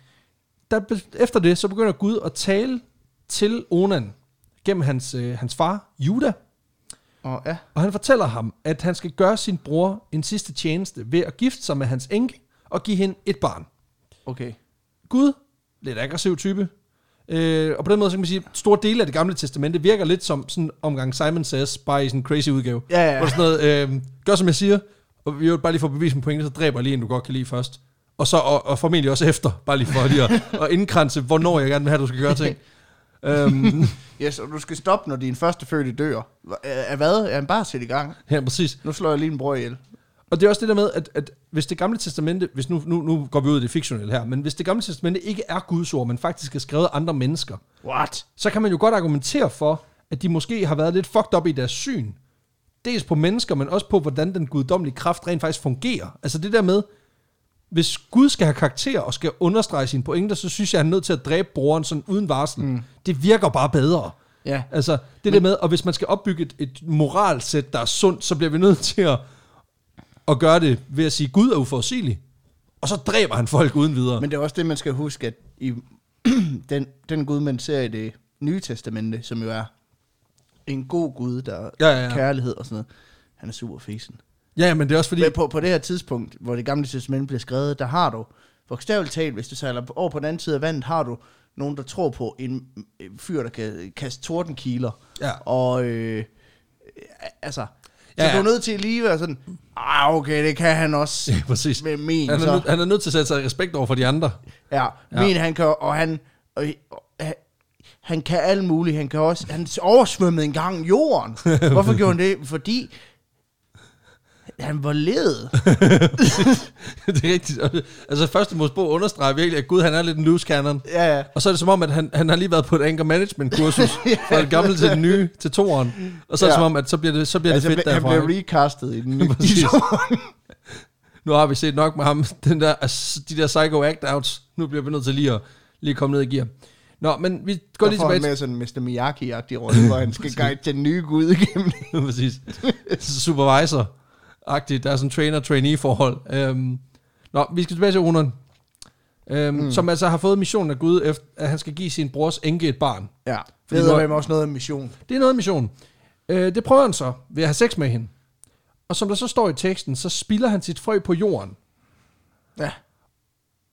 Der, efter det, så begynder Gud at tale til Onan gennem hans, øh, hans far, Juda, Og ja. Og han fortæller ham, at han skal gøre sin bror en sidste tjeneste ved at gifte sig med hans enke og give hende et barn. Okay. Gud, lidt aggressiv type, Øh, og på den måde, så kan man sige, at store dele af det gamle testamente virker lidt som sådan omgang Simon Says, bare i sådan en crazy udgave. Ja, ja. Hvor sådan noget, øh, gør som jeg siger, og vi bare lige få bevis på pointe, så dræber jeg lige en, du godt kan lide først. Og så, og, og formentlig også efter, bare lige for lige at, at indkranse, hvornår jeg gerne vil have, du skal gøre ting. øhm, Yes, og du skal stoppe, når din første fødte dør. Er hvad? Er han bare sæt i gang? ja, præcis. Nu slår jeg lige en bror ihjel. Og det er også det der med, at, at hvis det gamle testamente, hvis nu, nu, nu går vi ud i det fiktionelle her, men hvis det gamle testamente ikke er Guds ord, men faktisk er skrevet af andre mennesker, What? så kan man jo godt argumentere for, at de måske har været lidt fucked up i deres syn. Dels på mennesker, men også på, hvordan den guddommelige kraft rent faktisk fungerer. Altså det der med, hvis Gud skal have karakter og skal understrege sine pointer, så synes jeg, han er nødt til at dræbe broren sådan uden varsel. Mm. Det virker bare bedre. Ja. Altså, det men, der med, og hvis man skal opbygge et, et moralsæt, der er sundt, så bliver vi nødt til at, at gøre det ved at sige, Gud er uforudsigelig. Og så dræber han folk uden videre. Men det er også det, man skal huske, at i den, den Gud, man ser i det nye testamente, som jo er en god Gud, der er Ja, ja, ja. kærlighed og sådan noget, han er super fesen. ja, men det er også fordi... Men på, på det her tidspunkt, hvor det gamle testamente bliver skrevet, der har du, bogstaveligt talt, hvis du sejler over på den anden side af vandet, har du nogen, der tror på en fyr, der kan kaste tordenkiler. Ja. Og øh, altså, så Ja, ja, du er nødt til lige at være sådan, ah okay, det kan han også. Ja, præcis. Med min, Han er, så. nødt, han er nødt til at sætte sig i respekt over for de andre. Ja, Ja. ja. min han kan, og han, og, og, han- han kan alt muligt. Han kan også, han oversvømmede engang jorden. Hvorfor gjorde han det? Fordi han var led. det er rigtigt. Altså, første Mosebog understreger virkelig, at Gud han er lidt en loose cannon. Ja, ja. Og så er det som om, at han, han har lige været på et anger management kursus fra det gamle til det nye, til toeren. Og så er det Ja. som om, at så bliver det, så bliver Altså, det fedt han derfra. blev ikke? recastet i den nye Præcis. Nu har vi set nok med ham, den der, altså, de der psycho act-outs. Nu bliver vi nødt til lige at lige komme ned i gear. Nå, men vi går Der lige han tilbage med sådan Mr. Miyagi-agtig rolle, hvor han skal guide den nye gud igennem. Præcis. Supervisor-agtigt. Der er sådan trainer-trainee-forhold. Øhm, nå, vi skal tilbage til Onan. Øhm, mm. Som altså har fået missionen af Gud, efter, at han skal give sin brors enke et barn. Ja, Fordi det er også noget af mission. Det er noget af missionen. Øh, det prøver han så ved at have sex med hende. Og som der så står i teksten, så spilder han sit frø på jorden. Ja.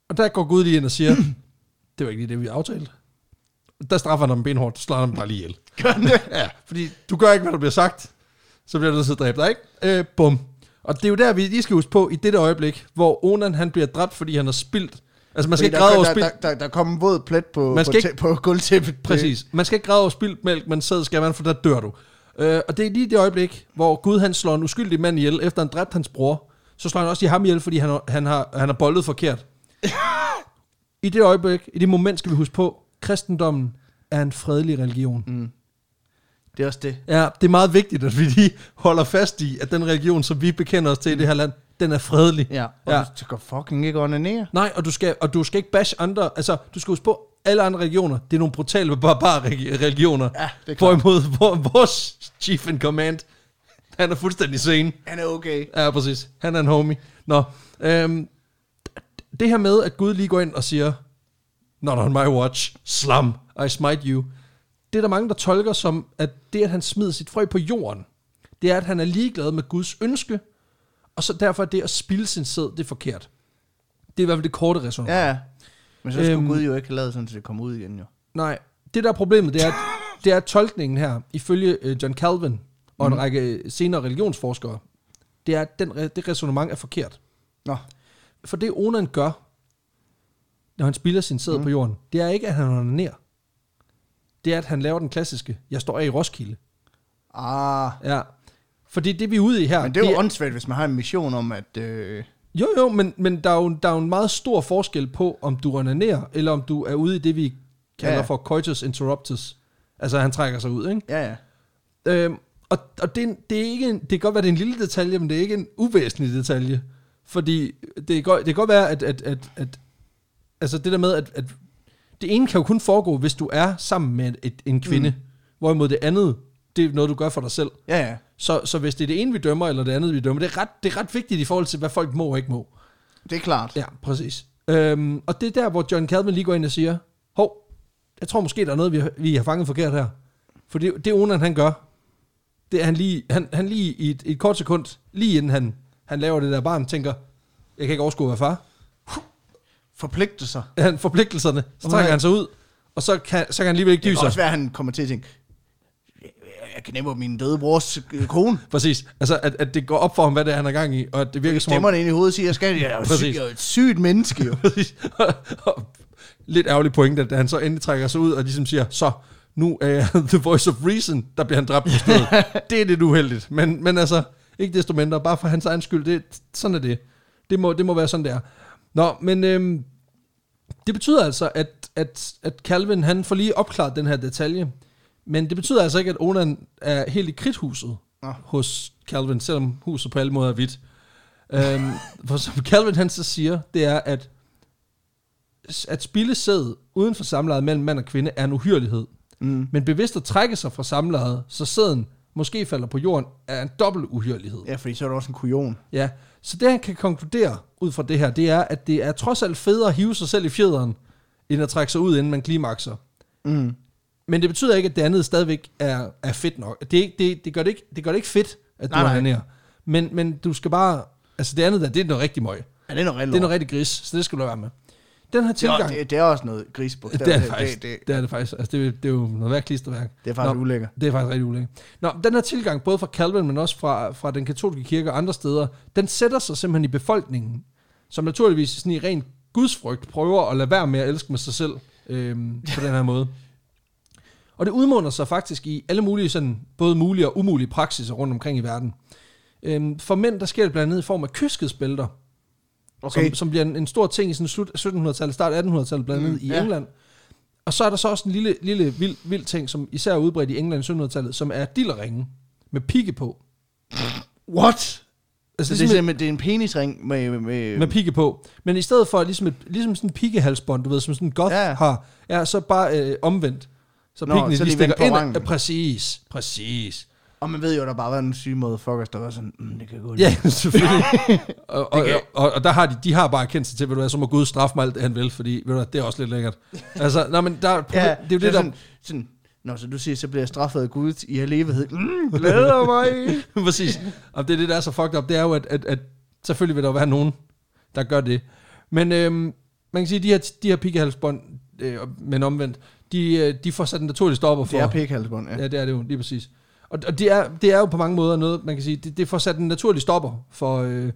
Og der går Gud lige ind og siger, det var ikke lige det, vi aftalte. Der straffer han ham benhårdt, slår han ham bare lige ihjel. Gør det? Ja, fordi du gør ikke, hvad der bliver sagt, så bliver du nødt til at dræbe dig, ikke? Øh, bum. Og det er jo der, vi lige skal huske på, i dette øjeblik, hvor Onan han bliver dræbt, fordi han har spildt. Altså man skal ikke Fordi græde over spild. der, der, der, der kom en våd plet på, Man på, skal ikke- tæ- på gulvtæppet. Præcis. Man skal ikke græde over spildt mælk, men sæd skal man, for der dør du. Øh, og det er lige det øjeblik, hvor Gud han slår en uskyldig mand ihjel, efter han dræbt hans bror. Så slår han også i ham ihjel, fordi han, har- han, har, han har boldet forkert. I det øjeblik, i det moment skal vi huske på, kristendommen er en fredelig religion. Mm. Det er også det. Ja, det er meget vigtigt, at vi lige holder fast i, at den religion, som vi bekender os til i det her land, den er fredelig. Ja, og Ja. du skal fucking ikke onanere. Nej, og du skal, og du skal ikke bash andre, altså du skal huske på, alle andre religioner, det er nogle brutale barbar religioner. Ja, det er klart. Hvorimod vor, vores chief in command, han er fuldstændig sen. Han er okay. Ja, præcis. Han er en homie. Nå, øhm, det her med, at Gud lige går ind og siger, not on my watch, slam, I smite you. Det er der mange, der tolker som, at det, at han smider sit frø på jorden, det er, at han er ligeglad med Guds ønske, og så derfor er det at spilde sin sæd, det er forkert. Det er i hvert fald det korte resonemang. Ja, ja. Men så skulle Øhm. Gud jo ikke have lavet sådan, så det kom ud igen jo. Nej, det der er problemet, det er, at, det er at tolkningen her, ifølge øh, John Calvin og en række senere religionsforskere, det er, at den, det resonemang er forkert. Nå. For det Onan gør, når han spilder sin sæd mm. på jorden, det er ikke, at han onanerer. Det er, at han laver den klassiske, jeg står af i Roskilde. Ah, Ja. Fordi det, vi er ude i her... men det er jo åndssvagt, hvis man har en mission om, at... Øh, Jo, jo, men, men der, er jo, der er jo en meget stor forskel på, om du onanerer, eller om du er ude i det, vi kalder Ja, for coitus interruptus. Altså, han trækker sig ud, ikke? ja, ja. Øhm, og og det, er det, er ikke en, det kan godt være, det er en lille detalje, men det er ikke en uvæsentlig detalje. Fordi det kan godt, det kan godt være, at, at, at, at altså det der med, at, at det ene kan jo kun foregå, hvis du er sammen med et, en kvinde. Mm. Hvorimod det andet, det er noget, du gør for dig selv. Ja, ja. Så, så hvis det er det ene, vi dømmer, eller det andet, vi dømmer, det er ret, det er ret vigtigt i forhold til, hvad folk må og ikke må. Det er klart. Ja, præcis. Øhm, og det er der, hvor John Calvin lige går ind og siger, hov, jeg tror måske, der er noget, vi har, vi har fanget forkert her. For det, det Onan, han gør, det er, han lige, han, han lige i et, et kort sekund, lige inden han, han laver det der barn, tænker, jeg kan ikke overskue at være far. Forpligte sig. Han forpligtelserne, så trækker han sig ud, og så kan, så kan han alligevel ikke Det dyse kan sig. også være, at han kommer til at tænke, jeg kan nemme min døde brors øh, kone. Præcis. Altså, at, at det går op for ham, hvad det er, han er gang i, og at det virker som om... Stemmerne ind i hovedet siger, jeg skal, jeg er jo syg, jeg er et sygt menneske jo. Præcis. Lidt ærgerlig pointe, at han så endelig trækker sig ud, og ligesom siger, så nu er jeg the voice of reason, der bliver han dræbt på stedet. det er lidt uheldigt, men, men altså, ikke desto mindre, bare for hans egen skyld, det, sådan er det. Det må, det må være sådan, det er. Nå, men øhm, det betyder altså, at, at, at Calvin, han får lige opklaret den her detalje, men det betyder altså ikke, at Onan er helt i kridthuset Nå. hos Calvin, selvom huset på alle måder er hvidt. Øhm, for som Calvin han så siger, det er, at at spille sæd uden for samlejet mellem mand og kvinde er en uhyrelighed. Mm. Men bevidst at trække sig fra samlejet, så sæden måske falder på jorden, er en dobbelt uhyrelighed. Ja, fordi så er der også en kujon. Ja, så det han kan konkludere ud fra det her, det er, at det er trods alt federe at hive sig selv i fjederen, end at trække sig ud, inden man klimakser. Mm. Men det betyder ikke, at det andet stadigvæk er, er fedt nok. Det, er det, det, gør det, ikke, det gør det ikke fedt, at du Nej, nej. Men, men du skal bare... Altså det andet der, det er noget rigtig møg. Ja, det er noget rigtig Det er noget rigtig gris, så det skal du være med. Den her det, er, tilgang... det, det er også noget gris på. Det er det faktisk. Det, det, Det er det faktisk. Altså, det, er- det er jo noget værd klisterværk. det er faktisk Nå. ulækkert. Det er faktisk rigtig ulækkert. Nå, den her tilgang, både fra Calvin, men også fra, fra den katolske kirke og andre steder, den sætter sig simpelthen i befolkningen, som naturligvis sådan i ren gudsfrygt prøver at lade være med at elske med sig selv øhm, på den her måde. Og det udmunder sig faktisk i alle mulige sådan, både mulige og umulige praksiser rundt omkring i verden. Øhm, for mænd, der sker det blandt andet i form af kyskhedsbælter, Okay. som, som bliver en, en stor ting i sådan slut 1700-tallet, start 1800-tallet blandt andet Mm, i ja. England. Og så er der så også en lille, lille vild, vild ting, som især er udbredt i England i 1700-tallet, som er dillerringen med pigge på. What? Altså Så det er simpelthen det er en penisring med... med, med pigge på. Men i stedet for ligesom, et, ligesom sådan en piggehalsbånd, du ved, som sådan en goth Ja. har, ja, så bare øh, omvendt. Så Nå, piggene så de stikker ind. Ja, præcis, præcis. Og man ved jo, at der bare var en syge måde fuckers, der var sådan, mm, det kan gå Ja, selvfølgelig. og, og, og, og, der har de, de har bare kendt sig til, ved du hvad, så må Gud straffe mig alt det, han vil, fordi ved du hvad, det er også lidt lækkert. Altså, nej, men der, Ja, det er jo det, der... sådan, sådan, Nå, så du siger, så bliver jeg straffet af Gud i al evighed. Mm, glæder mig. Præcis. Og det er det, der er så fucked up, det er jo, at, at, at selvfølgelig vil der være nogen, der gør det. Men øhm, man kan sige, at de her, de her piggehalsbånd, øh, men omvendt, de, øh, de får sat en naturlig stopper for... Det er pikhalsbånd, ja. Ja, det er det jo, lige præcis. Og, og det, er, det er jo på mange måder noget, man kan sige, det, det får sat en naturlig stopper for, øh,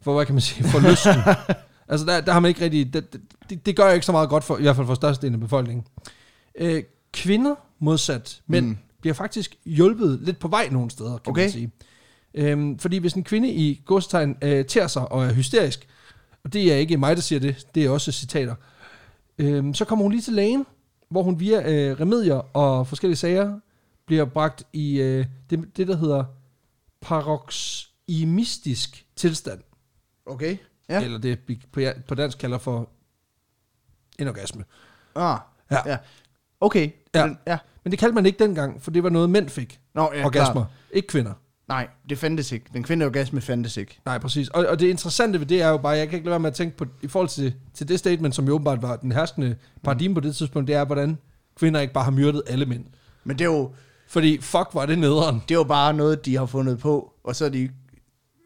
for hvad kan man sige, for lysten. altså, der, der har man ikke rigtig, det, det, det gør ikke så meget godt for, i hvert fald for størstedelen af befolkningen. Øh, kvinder, modsat mænd, Mm. bliver faktisk hjulpet lidt på vej nogle steder, kan Okay. man sige. Øhm, fordi hvis en kvinde i godstegn øh, tærer sig og er hysterisk, og det er ikke mig, der siger det, det er også citater, øhm, så kommer hun lige til lægen, hvor hun via øh, remedier og forskellige sager bliver bragt i øh, det, det, der hedder paroxymistisk tilstand. Okay. Ja. Eller det vi på, på dansk kalder for en orgasme. Ah, Ja. ja. Okay. Ja. Den- ja. Men det kaldte man ikke dengang, for det var noget, mænd fik. Nå, ja, orgasmer. klart. Ikke kvinder. Nej, det fandtes ikke. Den kvinde orgasme fandtes ikke. Nej, præcis. Og, og det interessante ved det er jo bare, jeg kan ikke lade være med at tænke på, i forhold til, til det statement, som jo åbenbart var den herskende paradigme på det tidspunkt, det er, hvordan kvinder ikke bare har myrdet alle mænd. Men det er jo, Fordi fuck, var det nederen. det er jo bare noget, de har fundet på, og så er de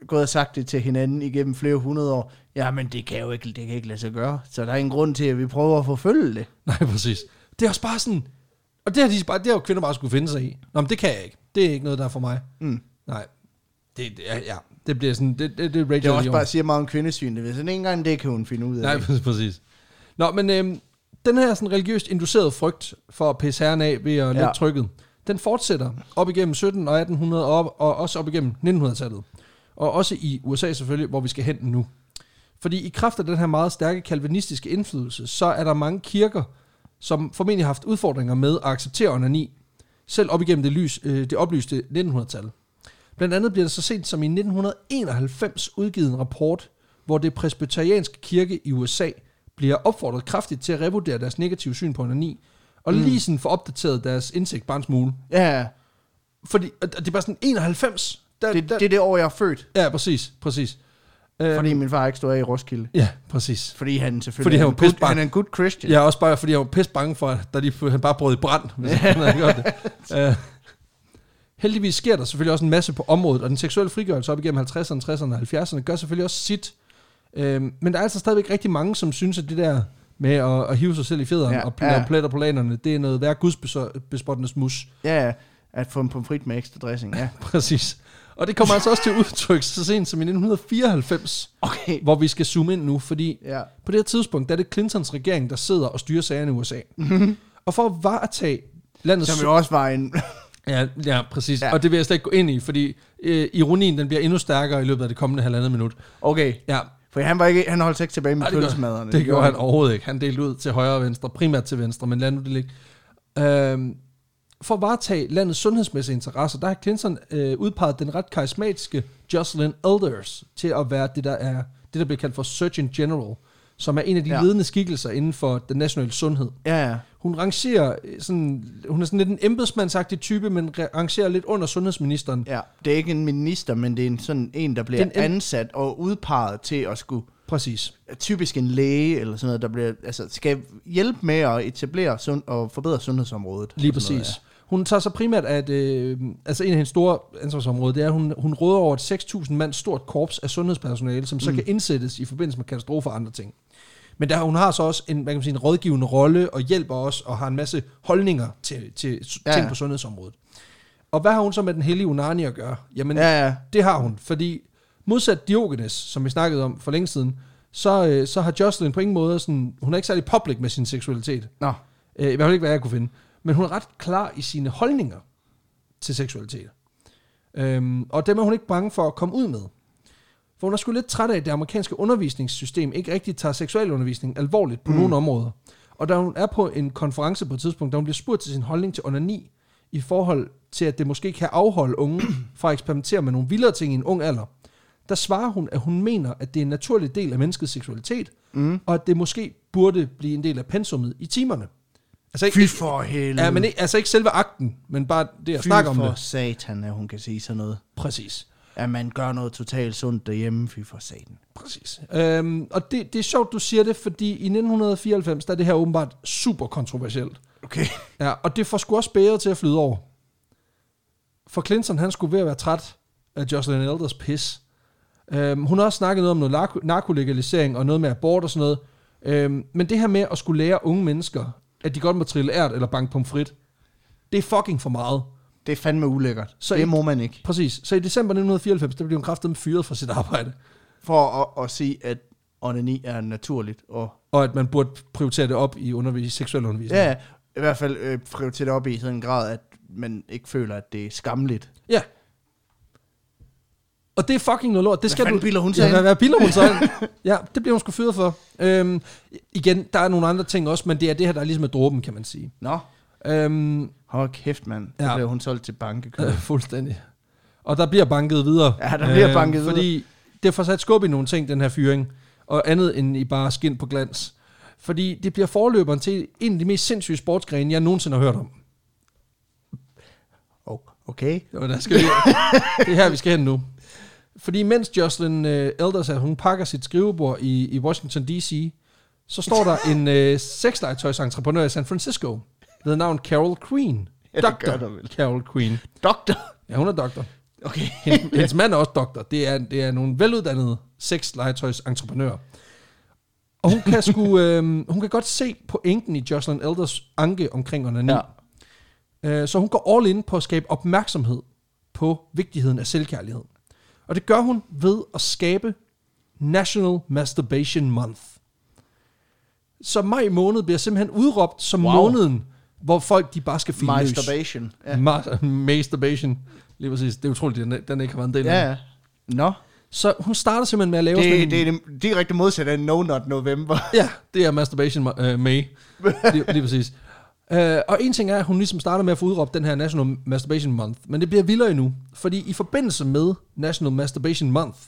gået og sagt det til hinanden igennem flere hundrede år. Ja, men det kan jo ikke, det kan ikke lade sig gøre. Så der er ingen grund til, at vi prøver at forfølge det. Nej, præcis. Det er også bare sådan... Og det har, de bare, det har jo kvinder bare skulle finde sig i. Nå, men det kan jeg ikke. Det er ikke noget, der er for mig. Mm. Nej. Det, det, er- ja, det bliver sådan... Det, det, det Det er også Leon. bare siger meget om kvindesyn. Det vil sådan en gang det kan hun finde ud af. Nej, det. præcis. Nå, men øhm, den her sådan religiøst inducerede frygt for at pisse herren af ved at lette Ja. ja. trykket, den fortsætter op igennem 17 og 1800 og, op, og også op igennem 1900-tallet. Og også i USA selvfølgelig, hvor vi skal hen nu. Fordi i kraft af den her meget stærke kalvinistiske indflydelse, så er der mange kirker, som formentlig har haft udfordringer med at acceptere onani, selv op igennem det, lys, øh, det oplyste 1900-tal. Blandt andet bliver der så sent som i 1991 udgivet en rapport, hvor det presbyterianske kirke i USA bliver opfordret kraftigt til at revurdere deres negative syn på onani, og mm. lige sådan få opdateret deres indsigt bare en smule. Ja, Fordi og det er bare sådan 91. Der, det, der, det er det år, jeg er født. Ja, præcis, præcis. Øhm, Fordi min far ikke stod af i Roskilde. Ja, præcis. Fordi han selvfølgelig Fordi han er, var en good, han er en good Christian. Ja, også bare fordi jeg var pisse bange for, at der lige, han bare brød i brand, hvis han havde gjort det. Uh, heldigvis sker der selvfølgelig også en masse på området, og den seksuelle frigørelse op igennem 50'erne, 60'erne og 70'erne gør selvfølgelig også sit. Uh, men der er altså stadigvæk rigtig mange, som synes, at det der med at, at hive sig selv i fjederen Ja, ja, og ja. lave pletter på lanerne. Det er noget værd gudsbespottenes mus. Ja, ja. At få en pomfrit med ekstra dressing, ja. Præcis. Og det kommer altså også til udtryk så sent som i 1994, Okay. hvor vi skal zoome ind nu, fordi Ja. på det her tidspunkt, der er det Clintons regering, der sidder og styrer sagerne i USA. Mhm. Og for at varetage landets... Som jo også var en... Ja, ja præcis. Ja. Ja. Og det vil jeg slet ikke gå ind i, fordi øh, ironien den bliver endnu stærkere i løbet af det kommende halvandet minut. Okay. Ja, For han, var ikke, han holdt sig ikke tilbage med Nej, det gjorde- pølsemaderne. det gjorde han overhovedet ikke. Han delte ud til højre og venstre, primært til venstre, men lad nu det ligge. Øhm, for at varetage landets sundhedsmæssige interesser, der har Clinton øh, udpeget den ret karismatiske Jocelyn Elders til at være det, der er det, der bliver kaldt for Surgeon General, som er en af de Ja. ja. ledende skikkelser inden for den nationale sundhed. Ja, ja. Hun rangerer øh, sådan, hun er sådan lidt en embedsmandsagtig type, men ra- rangerer lidt under sundhedsministeren. Ja, det er ikke en minister, men det er en, sådan en, der bliver Det er en- ansat og udpeget til at skulle... Præcis. Typisk en læge eller sådan noget, der bliver, altså, skal hjælpe med at etablere sund, og forbedre sundhedsområdet. Lige og sådan præcis. Hun tager så primært, at øh, altså en af hendes store ansvarsområder, det er, at hun, hun råder over et 6.000 mand stort korps af sundhedspersonale, som så mm. kan indsættes i forbindelse med katastrofer og andre ting. Men der, hun har så også en, hvad kan man sige, en rådgivende rolle, og hjælper os, og har en masse holdninger til, til Ja, ting på sundhedsområdet. Og hvad har hun så med den hellige Unani at gøre? Jamen, Ja, ja. det har hun, fordi modsat Diogenes, som vi snakkede om for længe siden, så, øh, så har Jocelyn på ingen måde sådan, hun er ikke særlig public med sin seksualitet. Nå, Øh, I hvert fald ikke, hvad jeg kunne finde. Men hun er ret klar i sine holdninger til seksualitet. Øhm, og dem er hun ikke bange for at komme ud med. For hun er sgu lidt træt af, at det amerikanske undervisningssystem ikke rigtig tager seksualundervisning alvorligt på mm. nogle områder. Og da hun er på en konference på et tidspunkt, da hun bliver spurgt til sin holdning til onani, i forhold til, at det måske kan afholde unge fra at eksperimentere med nogle vildere ting i en ung alder, der svarer hun, at hun mener, at det er en naturlig del af menneskets seksualitet, mm. og at det måske burde blive en del af pensummet i timerne. Altså ikke, fy for helvede. Ja, men ikke, altså ikke selve akten, men bare det at fy snakke om for det. satan, at hun kan sige sådan noget. Præcis. At man gør noget totalt sundt derhjemme, fy for satan. Præcis. Øhm, og det, det er sjovt, du siger det, fordi i 1994, der er det her åbenbart super kontroversielt. Okay. Ja, og det får sgu også bæret til at flyde over. For Clinton, han skulle ved at være træt af Jocelyn Elders pis. Øhm, hun har også snakket noget om noget narko- narkolegalisering og noget med abort og sådan noget. Øhm, men det her med at skulle lære unge mennesker, at de godt må trille ært eller banke pomfrit, det er fucking for meget. Det er fandme ulækkert. Så det ikke- må man ikke. Præcis. Så i december 1994, der blev hun kraftigt fyret fra sit arbejde. For at, at sige, at onani er naturligt. Og, Og at man burde prioritere det op i undervis- seksuel undervisning. ja, i hvert fald øh, prioritere det op i sådan en grad, at man ikke føler, at det er skamligt. Ja. Og det er fucking noget lort. Det skal fanden du... bilder hun sig ja, hvad, hvad hun sig? Ja, det bliver hun sgu fyret for. Øhm, igen, der er nogle andre ting også, men det er det her, der er ligesom med dråben, kan man sige. Nå, Øhm, hold kæft, mand. Ja. Ja. Så blev hun solgt til bankekøb. øh, fuldstændig. Og der bliver banket videre. Ja, der bliver banket videre. Fordi det får sat skub i nogle ting, den her fyring. Og andet end i bare skin på glans. Fordi det bliver forløberen til en af de mest sindssyge sportsgrene, jeg nogensinde har hørt om. Oh, okay. Og der skal vi, det er her, vi skal hen nu. Fordi mens Jocelyn øh, Elders, hun pakker sit skrivebord i, i Washington D.C., så står der en øh, sexlegetøjsentreprenør i San Francisco, ved navn Carol Queen. Ja, det gør der vel. Carol Queen. Doktor. Ja, hun er doktor. Okay. Hendes, hendes mand er også doktor. Det er, det er nogle veluddannede sexlegetøjsentreprenører. Og hun kan, sgu, øh, hun kan godt se pointen i Jocelyn Elders anke omkring onani. Ja. Øh, Så hun går all in på at skabe opmærksomhed på vigtigheden af selvkærlighed. Og det gør hun ved at skabe National Masturbation Month. Så maj måned bliver simpelthen udråbt som Wow. wow. måneden, hvor folk de bare skal løs. Masturbation. Ja. Ma- masturbation. Lige præcis. Det er utroligt, den, den ikke har været en del af Ja, det. ja. Nå. Så hun starter simpelthen med at lave sådan Det, en... det er det direkte modsatte af No Not November. Ja, det er Masturbation uh, May. lige, lige præcis. Uh, og en ting er, at hun ligesom starter med at få udråbt den her National Masturbation Month, men det bliver vildere endnu, fordi i forbindelse med National Masturbation Month,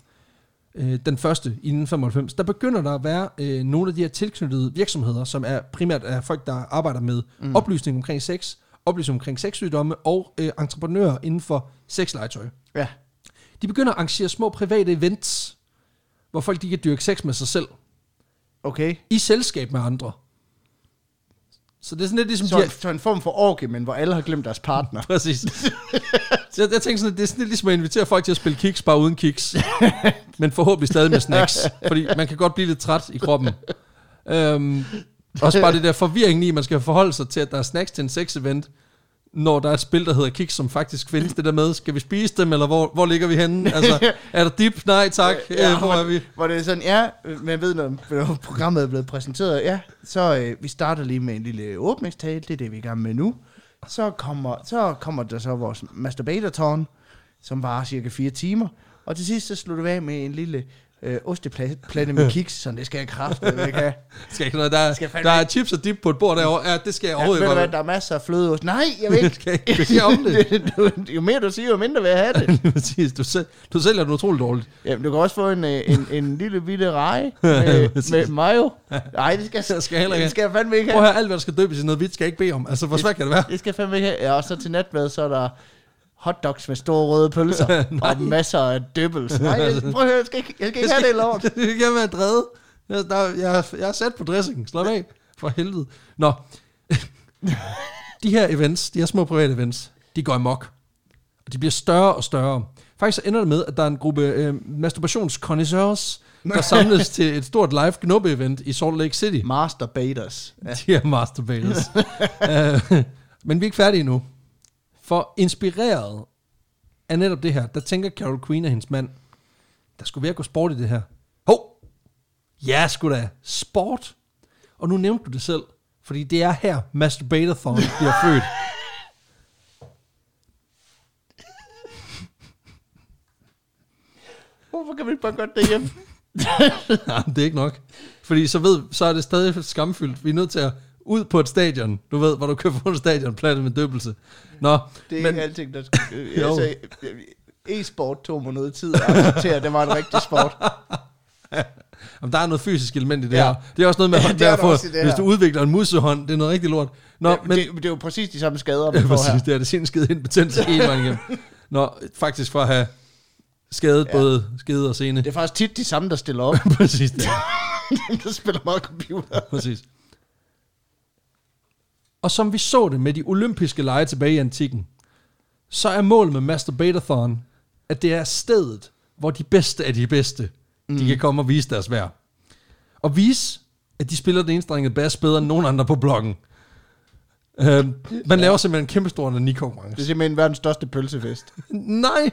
uh, den første i 1995, der begynder der at være uh, nogle af de her tilknyttede virksomheder, som er primært er folk, der arbejder med mm. oplysning omkring sex, oplysning omkring sexsygdomme og uh, entreprenører inden for sexlegetøj. Ja. De begynder at arrangere små private events, hvor folk de kan dyrke sex med sig selv, Okay. i selskab med andre. Så det er sådan lidt ligesom... Så, de en, så en form for orgie, men hvor alle har glemt deres partner. Præcis. så jeg, jeg tænker sådan, at det er sådan lidt ligesom at invitere folk til at spille kiks, bare uden kiks. men forhåbentlig stadig med snacks. fordi man kan godt blive lidt træt i kroppen. Øhm, Også bare det der forvirring i, at man skal forholde sig til, at der er snacks til en sex-event, når der er et spil, der hedder Kick, som faktisk findes. Det der med, skal vi spise dem, eller hvor, hvor ligger vi henne? Altså, er der dip? Nej, tak. Ja, hvor er vi? Hvor det er sådan, ja, man ved, når programmet er blevet præsenteret, ja, så øh, vi starter lige med en lille åbningstale, det er det, vi er i gang med nu. Så kommer, så kommer der så vores masturbatortårn, som varer cirka 4 timer, og til sidst så slutter vi af med en lille øh, osteplade med kiks, så det skal jeg kraftigt ikke have. Skal ikke noget, der, Skal er, fandme der er chips og dip på et bord derovre. Ja, det skal jeg Ja, overhovedet hvad, der er masser af flødeost. Nej, jeg vil ikke. skal ikke- om det. du, jo mere du siger, jo mindre vil jeg have det. Præcis, du, selv, du sælger den utroligt dårligt. Jamen, du kan også få en, øh, en, en lille bitte reje med, med mayo. Nej, det skal, Det skal jeg heller ikke det skal jeg fandme ikke Prøv have. at høre, alt hvad der skal døbes i noget hvidt, skal jeg ikke bede om. Altså, hvor svært kan det være? Det skal jeg fandme ikke have. Ja, og så til natmad, så er der hotdogs med store røde pølser. og masser af døbels. Nej, jeg, prøv at høre, jeg skal ikke, jeg skal ikke have det lort. Det kan være drevet. Jeg, der, jeg, jeg er sat på dressingen. Slå af. For helvede. Nå. de her events, de her små private events, de går amok. Og de bliver større og større. Faktisk så ender det med, at der er en gruppe øh, masturbationsconnoisseurs, der samles til et stort live gnubbe-event i Salt Lake City. Masturbators. Ja. De er masturbators. uh, men vi er ikke færdige endnu. For inspireret af netop det her, der tænker Carol Queen og hendes mand, der skulle være gå sport i det her. Hov! Ja, sgu da. Sport. Og nu nævnte du det selv, fordi det er her, Masturbatathon bliver født. Hvorfor kan vi ikke bare godt det hjem? Nej, det er ikke nok. Fordi så, ved, så er det stadig skamfyldt. Vi er nødt til at ud på et stadion. Du ved, hvor du kan få en stadion plattet med døbelse. Nå, Det er men, ikke alting, der skal... Øh, Jo. altså, øh, e-sport tog mig noget tid at acceptere, at det var en rigtig sport. Jamen, der er noget fysisk element i det Ja. her. Det er også noget med, Ja, det er at få, hvis du udvikler en musehånd, det er noget rigtig lort. Nå, Nå, men, det, det er jo præcis de samme skader, vi ja, præcis, her. det er det sindsskede indbetændelse hele vejen igennem. Nå, faktisk for at have skadet ja. Ja. både skede og sene. Det er faktisk tit de samme, der stiller op. præcis, det. Dem, der spiller meget computer. præcis. Og som vi så det med de olympiske lege tilbage i antikken, så er målet med Masturbatathon, at det er stedet, hvor de bedste af de bedste, mm. de kan komme og vise deres værd. Og vise, at de spiller den enstrengede bass bedre end nogen andre på bloggen. Uh, man laver simpelthen en kæmpe stor Det onani-konkurrence. er simpelthen verdens største pølsefest. Nej!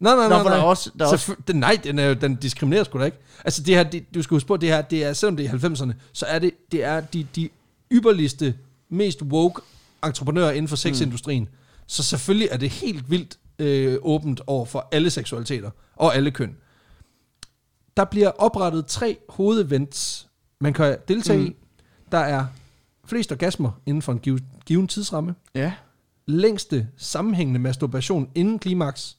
Nej, nej, Nå, nej, der nej. er også- der er også- den, nej, den, er, jo- den diskriminerer sgu da ikke. Altså det her, det, du skal huske på, det her, det er, selvom det er 90'erne, så er det, det er de, de ypperligste, mest woke entreprenører inden for sexindustrien. Mm. Så selvfølgelig er det helt vildt øh, åbent over for alle seksualiteter og alle køn. Der bliver oprettet tre hovedevents, man kan deltage mm. i. Der er flest orgasmer inden for en given, tidsramme. Ja. Længste sammenhængende masturbation inden klimaks.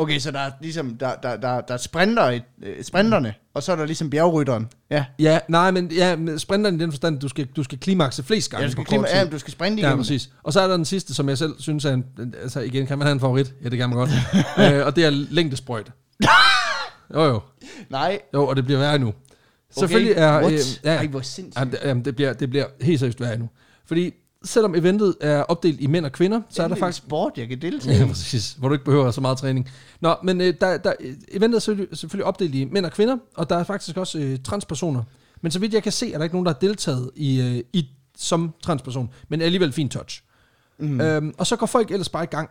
Okay, så der er ligesom, der, der, der, der er sprinter i, øh, sprinterne, og så er der ligesom bjergrytteren. Ja. Ja, nej, men ja, med sprinteren i den forstand, du skal, du skal klimakse flest gange Ja, du skal, på kort klima, tid. ja, du skal sprinte Ja, igennem. præcis. Og så er der den sidste, som jeg selv synes er en... Altså igen, kan man have en favorit? Ja, det kan man godt. øh, og det er længdesprøjt. jo, jo. Nej. Jo, og det bliver værre nu. Okay. Selvfølgelig er... What? Øh, ja, Ej, hvor sindssygt. jamen, det, jamen, det, bliver, det bliver helt seriøst værre nu. Fordi selvom eventet er opdelt i mænd og kvinder, så er der faktisk... sport, jeg kan deltage Ja, i. præcis. Hvor du ikke behøver så meget træning. Nå, men øh, der, der, eventet er selvfølgelig, selvfølgelig opdelt i mænd og kvinder, og der er faktisk også øh, transpersoner. Men så vidt jeg kan se, er der ikke nogen, der har deltaget i, øh, i som transperson, men alligevel fin touch. Mm. Øhm, og så går folk ellers bare i gang.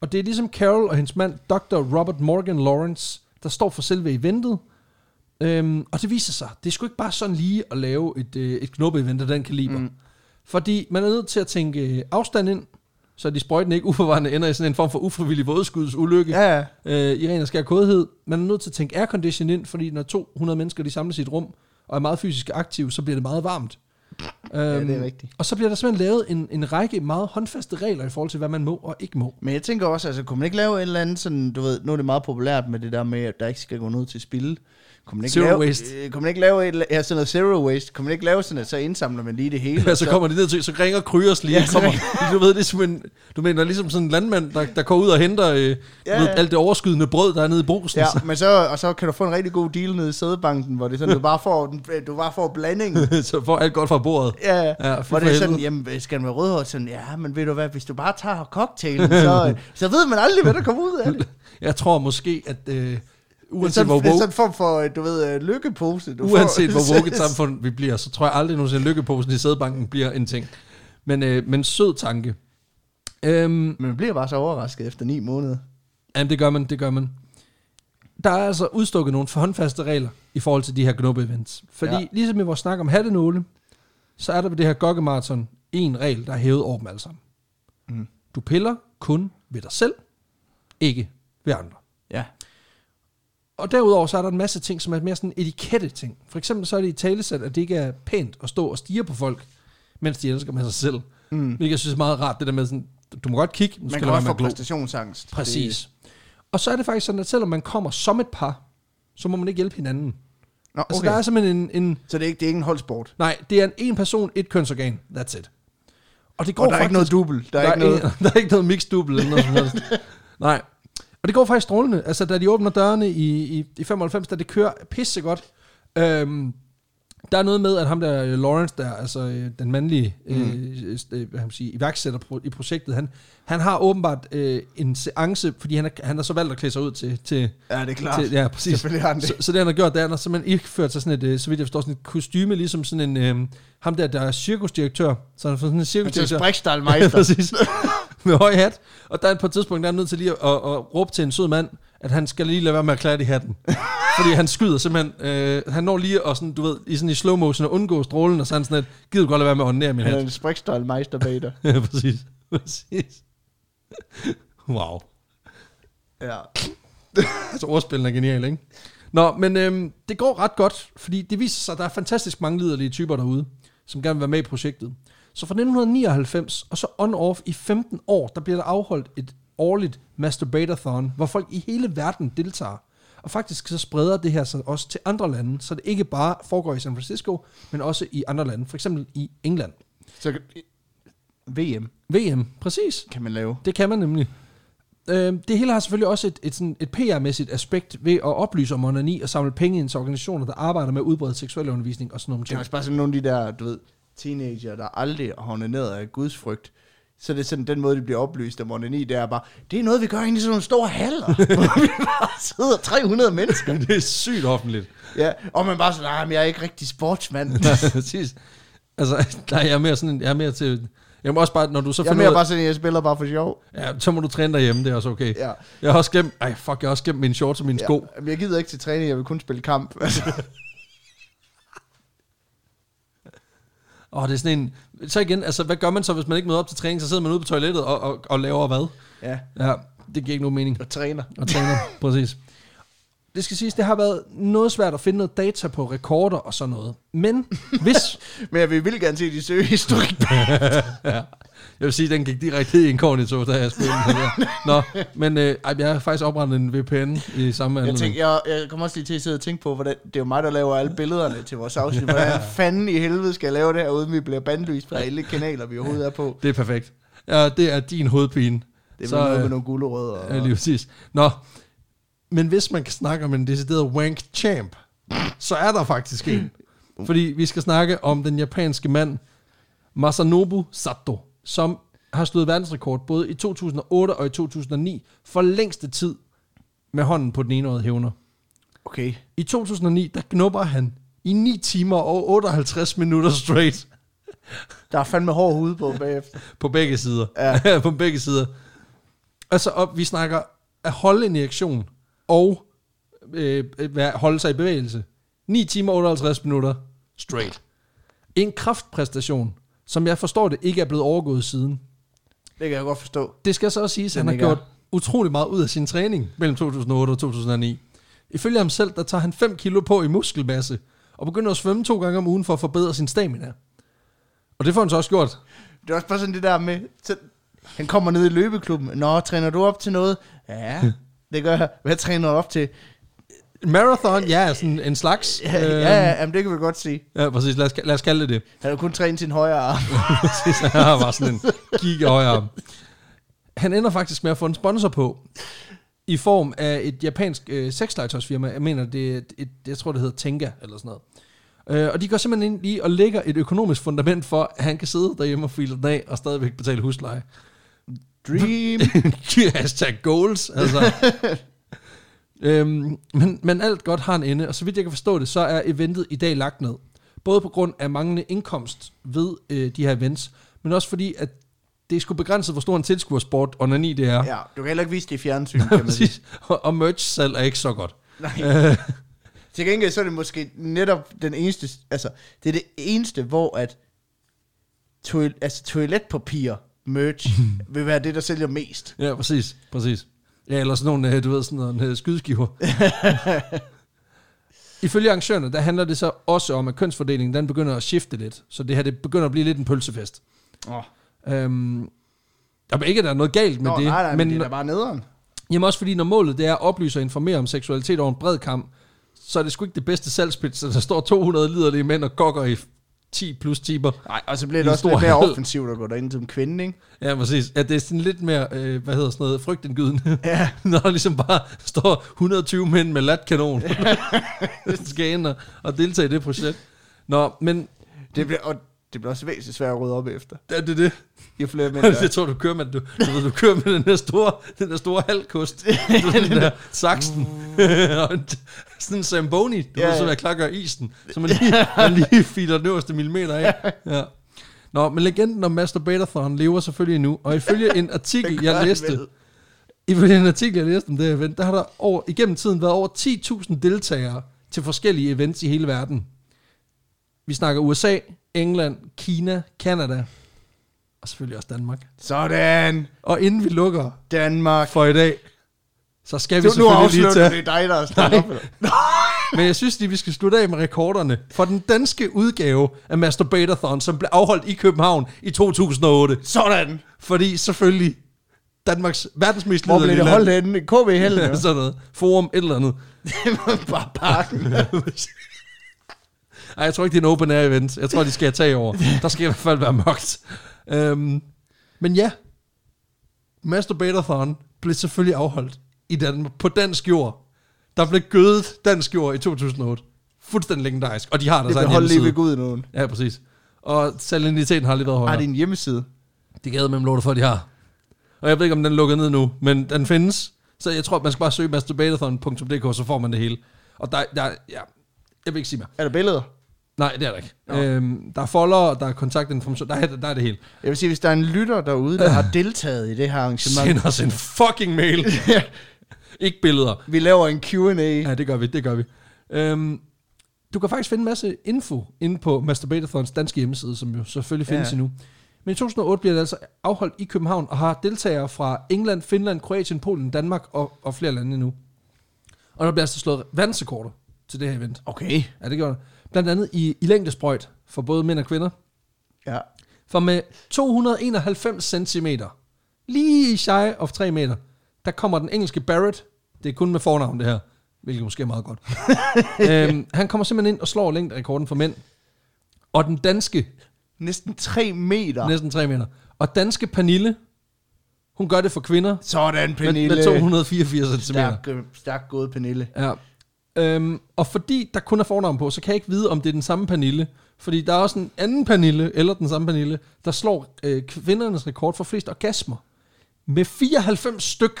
Og det er ligesom Carol og hendes mand, Dr. Robert Morgan Lawrence, der står for selve eventet. Øhm, og det viser sig, det er sgu ikke bare sådan lige at lave et, øh, et knuppe-event af den kaliber. Mm. Fordi man er nødt til at tænke øh, afstand ind, så de sprøjtene ikke uforvarende ender i sådan en form for ufrivillig vådskudsulykke Ja, ja. øh, i ren og skær kodhed. Man er nødt til at tænke aircondition ind, fordi når 200 mennesker de samles i et rum, og er meget fysisk aktive, så bliver det meget varmt. Ja, Øhm, det er rigtigt. Og så bliver der simpelthen lavet en, en række meget håndfaste regler i forhold til, hvad man må og ikke må. Men jeg tænker også, altså, kunne man ikke lave et eller andet sådan, du ved, nu er det meget populært med det der med, at der ikke skal gå noget til spil. Kunne man ikke Zero lave, waste. Øh, kunne man ikke lave et, ja, sådan noget zero waste? Kunne man ikke lave sådan, at så indsamler man lige det hele? Ja, og så kommer de ned til, så ringer Kryers lige, Ja, så kommer, du ved, det er som en, du mener, ligesom sådan en landmand, der, der går ud og henter øh, Ja, ved, alt det overskydende brød, der er nede i brusen. Ja, så, men så, og så kan du få en rigtig god deal nede i sædebanken, hvor det er sådan, du bare får, den- du bare får blandingen. så får alt godt fra bordet. Ja, ja. Hvor det er sådan, jamen, skal den være rødhåret? Sådan, ja, men ved du hvad, hvis du bare tager cocktailen, så, så ved man aldrig, hvad der kommer ud af det. Jeg tror måske, at øh, uanset sådan, hvor det er woke, sådan en form for, øh, du ved, øh, lykkepose. Du uanset får. hvor woke et samfund vi bliver, så tror jeg aldrig nogensinde, at lykkeposen i sædbanken bliver en ting. Men, øh, men sød tanke. Øhm, Men man bliver bare så overrasket efter ni måneder. Jamen, det gør man, det gør man. Der er altså udstukket nogle håndfaste regler i forhold til de her gnubbe-events. Fordi Ja. ja. ligesom i vores snak om hattenåle, så er der ved det her gokkemarathon en regel, der er hævet over dem alle sammen. Mm. Du piller kun ved dig selv, ikke ved andre. Og derudover så er der en masse ting, som er mere sådan etikette ting. For eksempel så er det i talesæt, at det ikke er pænt at stå og stige på folk, mens de elsker med sig selv. Mm. Hvilket jeg synes er meget rart, det der med sådan, du må godt kigge, Man skal kan du også få præstationsangst. Præcis. Og så er det faktisk sådan, at selvom man kommer som et par, så må man ikke hjælpe hinanden. Nå, Okay. Altså okay. der er simpelthen en, en... Så det er ikke, det er ikke en holdsport. Nej, det er en, en person, et kønsorgan. That's it. Og det går Og der er ikke noget dubbel. Der er, ikke noget... En, der er ikke noget mixed double eller noget som helst. Nej. Og det går faktisk strålende. Altså, da de åbner dørene i, i, i 95, da det kører pissegodt. Øhm, der er noget med, at ham der øh, Lawrence der, altså øh, den mandlige øh, øh, hvad man sige, iværksætter pro- i projektet, han, han har åbenbart øh, en seance, fordi han, er, han har så valgt at klæde sig ud til, til, Ja, det er klart. til ja, præcis. Selvfølgelig har han det. Så, så det han har gjort, det er, han har simpelthen ikke ført sig sådan et, så vidt jeg forstår, sådan et kostyme, ligesom sådan en, øh, ham der, der er cirkusdirektør, så han har fået sådan en Han cirkusdirektør. Sprichstallmeister. præcis. Med høj hat. Og der er på et tidspunkt, der er nødt til lige at, at, at, råbe til en sød mand, at han skal lige lade være med at klæde i hatten. Fordi han skyder simpelthen, øh, han når lige at sådan, du ved, i sådan i slow motion at undgå strålen, og så han sådan et, gider du godt lade være med at ordinere min Han er hat. en Sprichstallmeister bag dig. Ja, præcis. præcis. Wow. Ja. Altså ordspillen er genial, ikke? Nå, men øhm, det går ret godt, fordi det viser sig, at der er fantastisk mange liderlige typer derude, som gerne vil være med i projektet. Så fra 1999 og så on-off i 15 år, der bliver der afholdt et årligt masturbatathon, hvor folk i hele verden deltager. Og faktisk så spreder det her sig også til andre lande, så det ikke bare foregår i San Francisco, men også i andre lande, for eksempel i England. Så VM VM, præcis. kan man lave. Det kan man nemlig. Øh, det hele har selvfølgelig også et, et, sådan, et PR-mæssigt aspekt ved at oplyse om onani og samle penge ind til organisationer, der arbejder med at udbrede seksuel undervisning og sådan nogle Det er også bare sådan nogle af de der, du ved, teenager, der aldrig har ned af Guds frygt. Så det er sådan den måde, de bliver oplyst om onani, det er bare, det er noget, vi gør inde i sådan nogle store haller, hvor vi bare sidder 300 mennesker. det er sygt offentligt. Ja, og man bare sådan, nej, men jeg er ikke rigtig sportsmand. Præcis. Altså, er jeg mere sådan, jeg er mere til... Jeg må også bare, når du så Jeg er finder mere ud bare sådan, jeg spiller bare for sjov. ja, så må du træne derhjemme, det er også okay. Ja. Jeg har også glemt, ej fuck, jeg har også glemt mine shorts og mine sko. Ja, men jeg gider ikke til træning, jeg vil kun spille kamp. Altså, Og det er sådan en, så igen, altså hvad gør man så, hvis man ikke møder op til træning, så sidder man ude på toilettet og, og, og laver hvad? ja, Ja, det giver ikke nogen mening. og træner. og træner, præcis. Det skal siges, det har været noget svært at finde noget data på rekorder og sådan noget. Men hvis... Men jeg vil gerne se de søgehistorik. ja, jeg vil sige, den gik direkte i inkognito, da jeg spillede den her. Nå, men øh, ej, jeg har faktisk oprettet en VPN i samme Jeg, anledning. tænker, jeg, jeg kommer også lige til at sidde og tænke på, hvordan, det er jo mig, der laver alle billederne til vores afsnit. Hvordan fanden i helvede skal jeg lave det her, uden vi bliver bandlyst fra alle kanaler, vi overhovedet er på. Det er perfekt. Ja, det er din hovedpine. Det er Så, noget øh, med nogle gulerødder. Og, Ja, lige præcis. Nå, men hvis man kan snakke om en decideret wank champ, så er der faktisk en. Fordi vi skal snakke om den japanske mand, Masanobu Sato, som har slået verdensrekord både i 2008 og i 2009 for længste tid med hånden på den enårede hævner. Okay. I 2009, der knupper han i 9 timer og 58 minutter straight Der er fandme hård hud på bagefter. på begge sider. Ja. på begge sider. Altså, og vi snakker at holde en erektion og øh, være- holde sig i bevægelse. 9 timer og 58 minutter straight. En kraftpræstation, som jeg forstår det, ikke er blevet overgået siden. Det kan jeg godt forstå. Det skal så også siges, at han har gjort utrolig meget ud af sin træning mellem 2008 og 2009. Ifølge ham selv, der tager han 5 kilo på i muskelmasse, og begynder at svømme to gange om ugen for at forbedre sin stamina. Og det får han så også gjort. Det er også bare sådan det der med, han kommer ned i løbeklubben. Nå, træner du op til noget? Ja, det gør jeg. Hvad træner du op til? Marathon, ja, sådan en slags. Ja, ja, ja jamen, det kan vi godt sige. Ja, præcis. Lad os, lad os kalde det det. Han har kun trænet sin højre arm. Præcis, han har bare sådan en gig højre arm. Han ender faktisk med at få en sponsor på, i form af et japansk øh, sexlegetøjsfirma. Jeg mener, det er et, jeg tror, det hedder Tenga, eller sådan noget. Øh, og de går simpelthen ind i og lægger et økonomisk fundament for, at han kan sidde derhjemme og file den af, og stadigvæk betale husleje. Dream. Hashtag goals, altså. Øhm, men, men alt godt har en ende, og så vidt jeg kan forstå det, så er eventet i dag lagt ned. Både på grund af manglende indkomst ved øh, de her events, men også fordi, at det er sgu begrænset, hvor stor en tilskuersport onani det er. Ja, du kan heller ikke vise det i fjernsyn, kan man sige. Og, og merch salg er ikke så godt. Nej. Til gengæld så er det måske netop den eneste, altså det er det eneste, hvor at toil, altså toiletpapir merch vil være det, der sælger mest. Ja, præcis, præcis. Ja, eller sådan nogle, øh, du ved, sådan nogle øh, skydeskiver. Ifølge arrangørerne, der handler det så også om, at kønsfordelingen, den begynder at skifte lidt. Så det her, det begynder at blive lidt en pølsefest. Oh. Øhm, der er ikke, at der er noget galt med Nå, det. nej, nej, men, men det er bare nederen. Jamen også fordi, når målet det er at oplyse og informere om seksualitet over en bred kamp, så er det sgu ikke det bedste salgspits, så der står 200 liderlige mænd og gokker i 10 plus tiber. Nej, og så bliver det også lidt mere hal. offensivt at gå derind som kvinde, ikke? Ja, præcis. Ja, det er sådan lidt mere, øh, hvad hedder sådan noget, frygtindgydende. Ja. Når der ligesom bare står 120 mænd med latkanon, der skal ind og, og deltage i det projekt. Nå, men Det bliver, og det bliver også væsentligt svært at rydde op efter. er det det? Jo flere mænd, der- Jeg tror, du kører med, du, du, ved, du kører med den der store, den der store halvkost. Du den der saksen. og sådan en Zamboni. Du Ja, ja, ved, så ja. være klar at gøre isen. Så man lige, man lige filer den øverste millimeter af. Ja. Nå, men legenden om Masturbatathon lever selvfølgelig endnu. Og ifølge en artikel, gør jeg læste, ifølge en artikel, jeg læste om det her event, der har der over, igennem tiden været over 10.000 deltagere til forskellige events i hele verden. Vi snakker USA, England, Kina, Kanada og selvfølgelig også Danmark. Sådan, Og inden vi lukker Danmark. for i dag, så skal vi nu selvfølgelig lige du, tage... det er dig, der er Nej. op. Men jeg synes lige, vi skal slutte af med rekorderne for den danske udgave af Masturbatathon, som blev afholdt i København i 2008. Sådan. Fordi selvfølgelig Danmarks verdens mest Hvor blev det holdt henne? KB Hellen, land. Sådan noget. Forum, et eller andet. Det var bare parken. Ej, jeg tror ikke, det er en open air event. Jeg tror, de skal have tag over. Der skal i hvert fald være mørkt. Øhm, men ja, Masturbatathon blev selvfølgelig afholdt i Danmark, på dansk jord. Der blev gødet dansk jord i 2008. Fuldstændig legendarisk. Og de har der Det så en holdt lige ved hjemmeside. Gud nogen. Ja, præcis. Og saliniteten har lige været Har højere. de en hjemmeside? Det gad med låter for, de har. Og jeg ved ikke, om den er lukket ned nu, men den findes. Så jeg tror, man skal bare søge masturbatathon.dk, så får man det hele. Og der, der ja, jeg vil ikke sige mere. Er der billeder? Nej, det er der ikke. Øhm, der er folder, der er kontaktinformation, der er, der er det hele. Jeg vil sige, hvis der er en lytter derude, der har deltaget i det her arrangement, Send os en fucking mail. ikke billeder. vi laver en Q&A. Ja, det gør vi, det gør vi. Øhm, du kan faktisk finde en masse info inde på Masturbatathons danske hjemmeside, som jo selvfølgelig findes Ja. ja. endnu. Men i 2008 bliver det altså afholdt i København, og har deltagere fra England, Finland, Kroatien, Polen, Danmark og, og flere lande endnu. Og der bliver altså slået verdensrekorder til det her event. Okay. Ja, det gør der. Blandt andet i, i længdesprøjt for både mænd og kvinder. Ja. For med 291 cm, lige shy of 3 meter, der kommer den engelske Barrett. Det er kun med fornavn det her, hvilket måske er meget godt. øhm, han kommer simpelthen ind og slår længderekorden for mænd. Og den danske, Næsten 3 meter. næsten 3 meter. Og danske Pernille, hun gør det for kvinder Sådan, med, Pernille. med 284 cm. Stærk, øh, stærk gået, Pernille. Ja. Øhm, og fordi der kun er fornavn på, så kan jeg ikke vide, om det er den samme Pernille. Fordi der er også en anden Pernille, eller den samme Pernille, der slår øh, kvindernes rekord for flest orgasmer. Med 94 styk.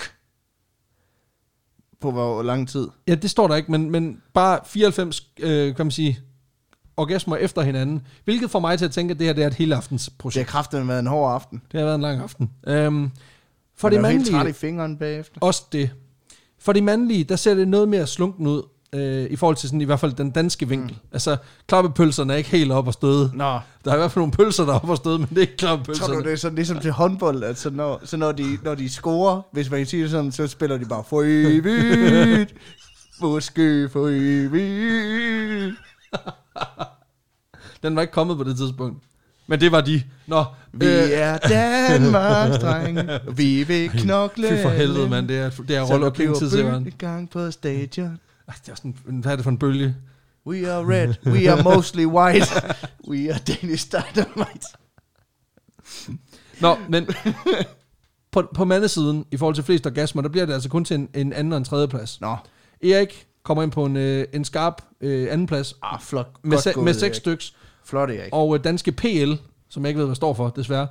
På hvor lang tid? Ja, det står der ikke, men, men bare 94, øh, kan man sige, orgasmer efter hinanden. Hvilket får mig til at tænke, at det her det er et hele aftens Det har projekt. kraftigt været en hård aften. Det har været en lang aften. Øhm, for Man det jo helt træt mandlige, i fingeren bagefter. også det. For de mandlige, der ser det noget mere slunken ud, øh, i forhold til sådan, i hvert fald den danske vinkel. Mm. Altså, klappepølserne er ikke helt op og støde. Nå, Der er i hvert fald nogle pølser, der er op og støde, men det er ikke tror du, klappepølserne. det er sådan ligesom til håndbold, at så når, så når, de, når de scorer, hvis man kan sige det sådan, så spiller de bare for evigt. Måske for evigt. Den var ikke kommet på det tidspunkt. Men det var de. Nå, Vi er Danmarks drenge. Vi vil knokle. fy for helvede, mand. Det er, det er Roller der King bliver tidsæveren. bølge i gang på stadion. Ej, Det er sådan, hvad er det for en bølge? We are red. We are mostly white. We are Danish Dynamite. Nå, men på, på mandesiden, i forhold til flest orgasmer, der bliver det altså kun til en, en anden og en tredje plads. Nå, Erik kommer ind på en, øh, en skarp øh, anden plads ah, flot. med, se, gået, med seks styks. Flot, Erik. Og øh, danske PL, som jeg ikke ved, hvad står for, desværre.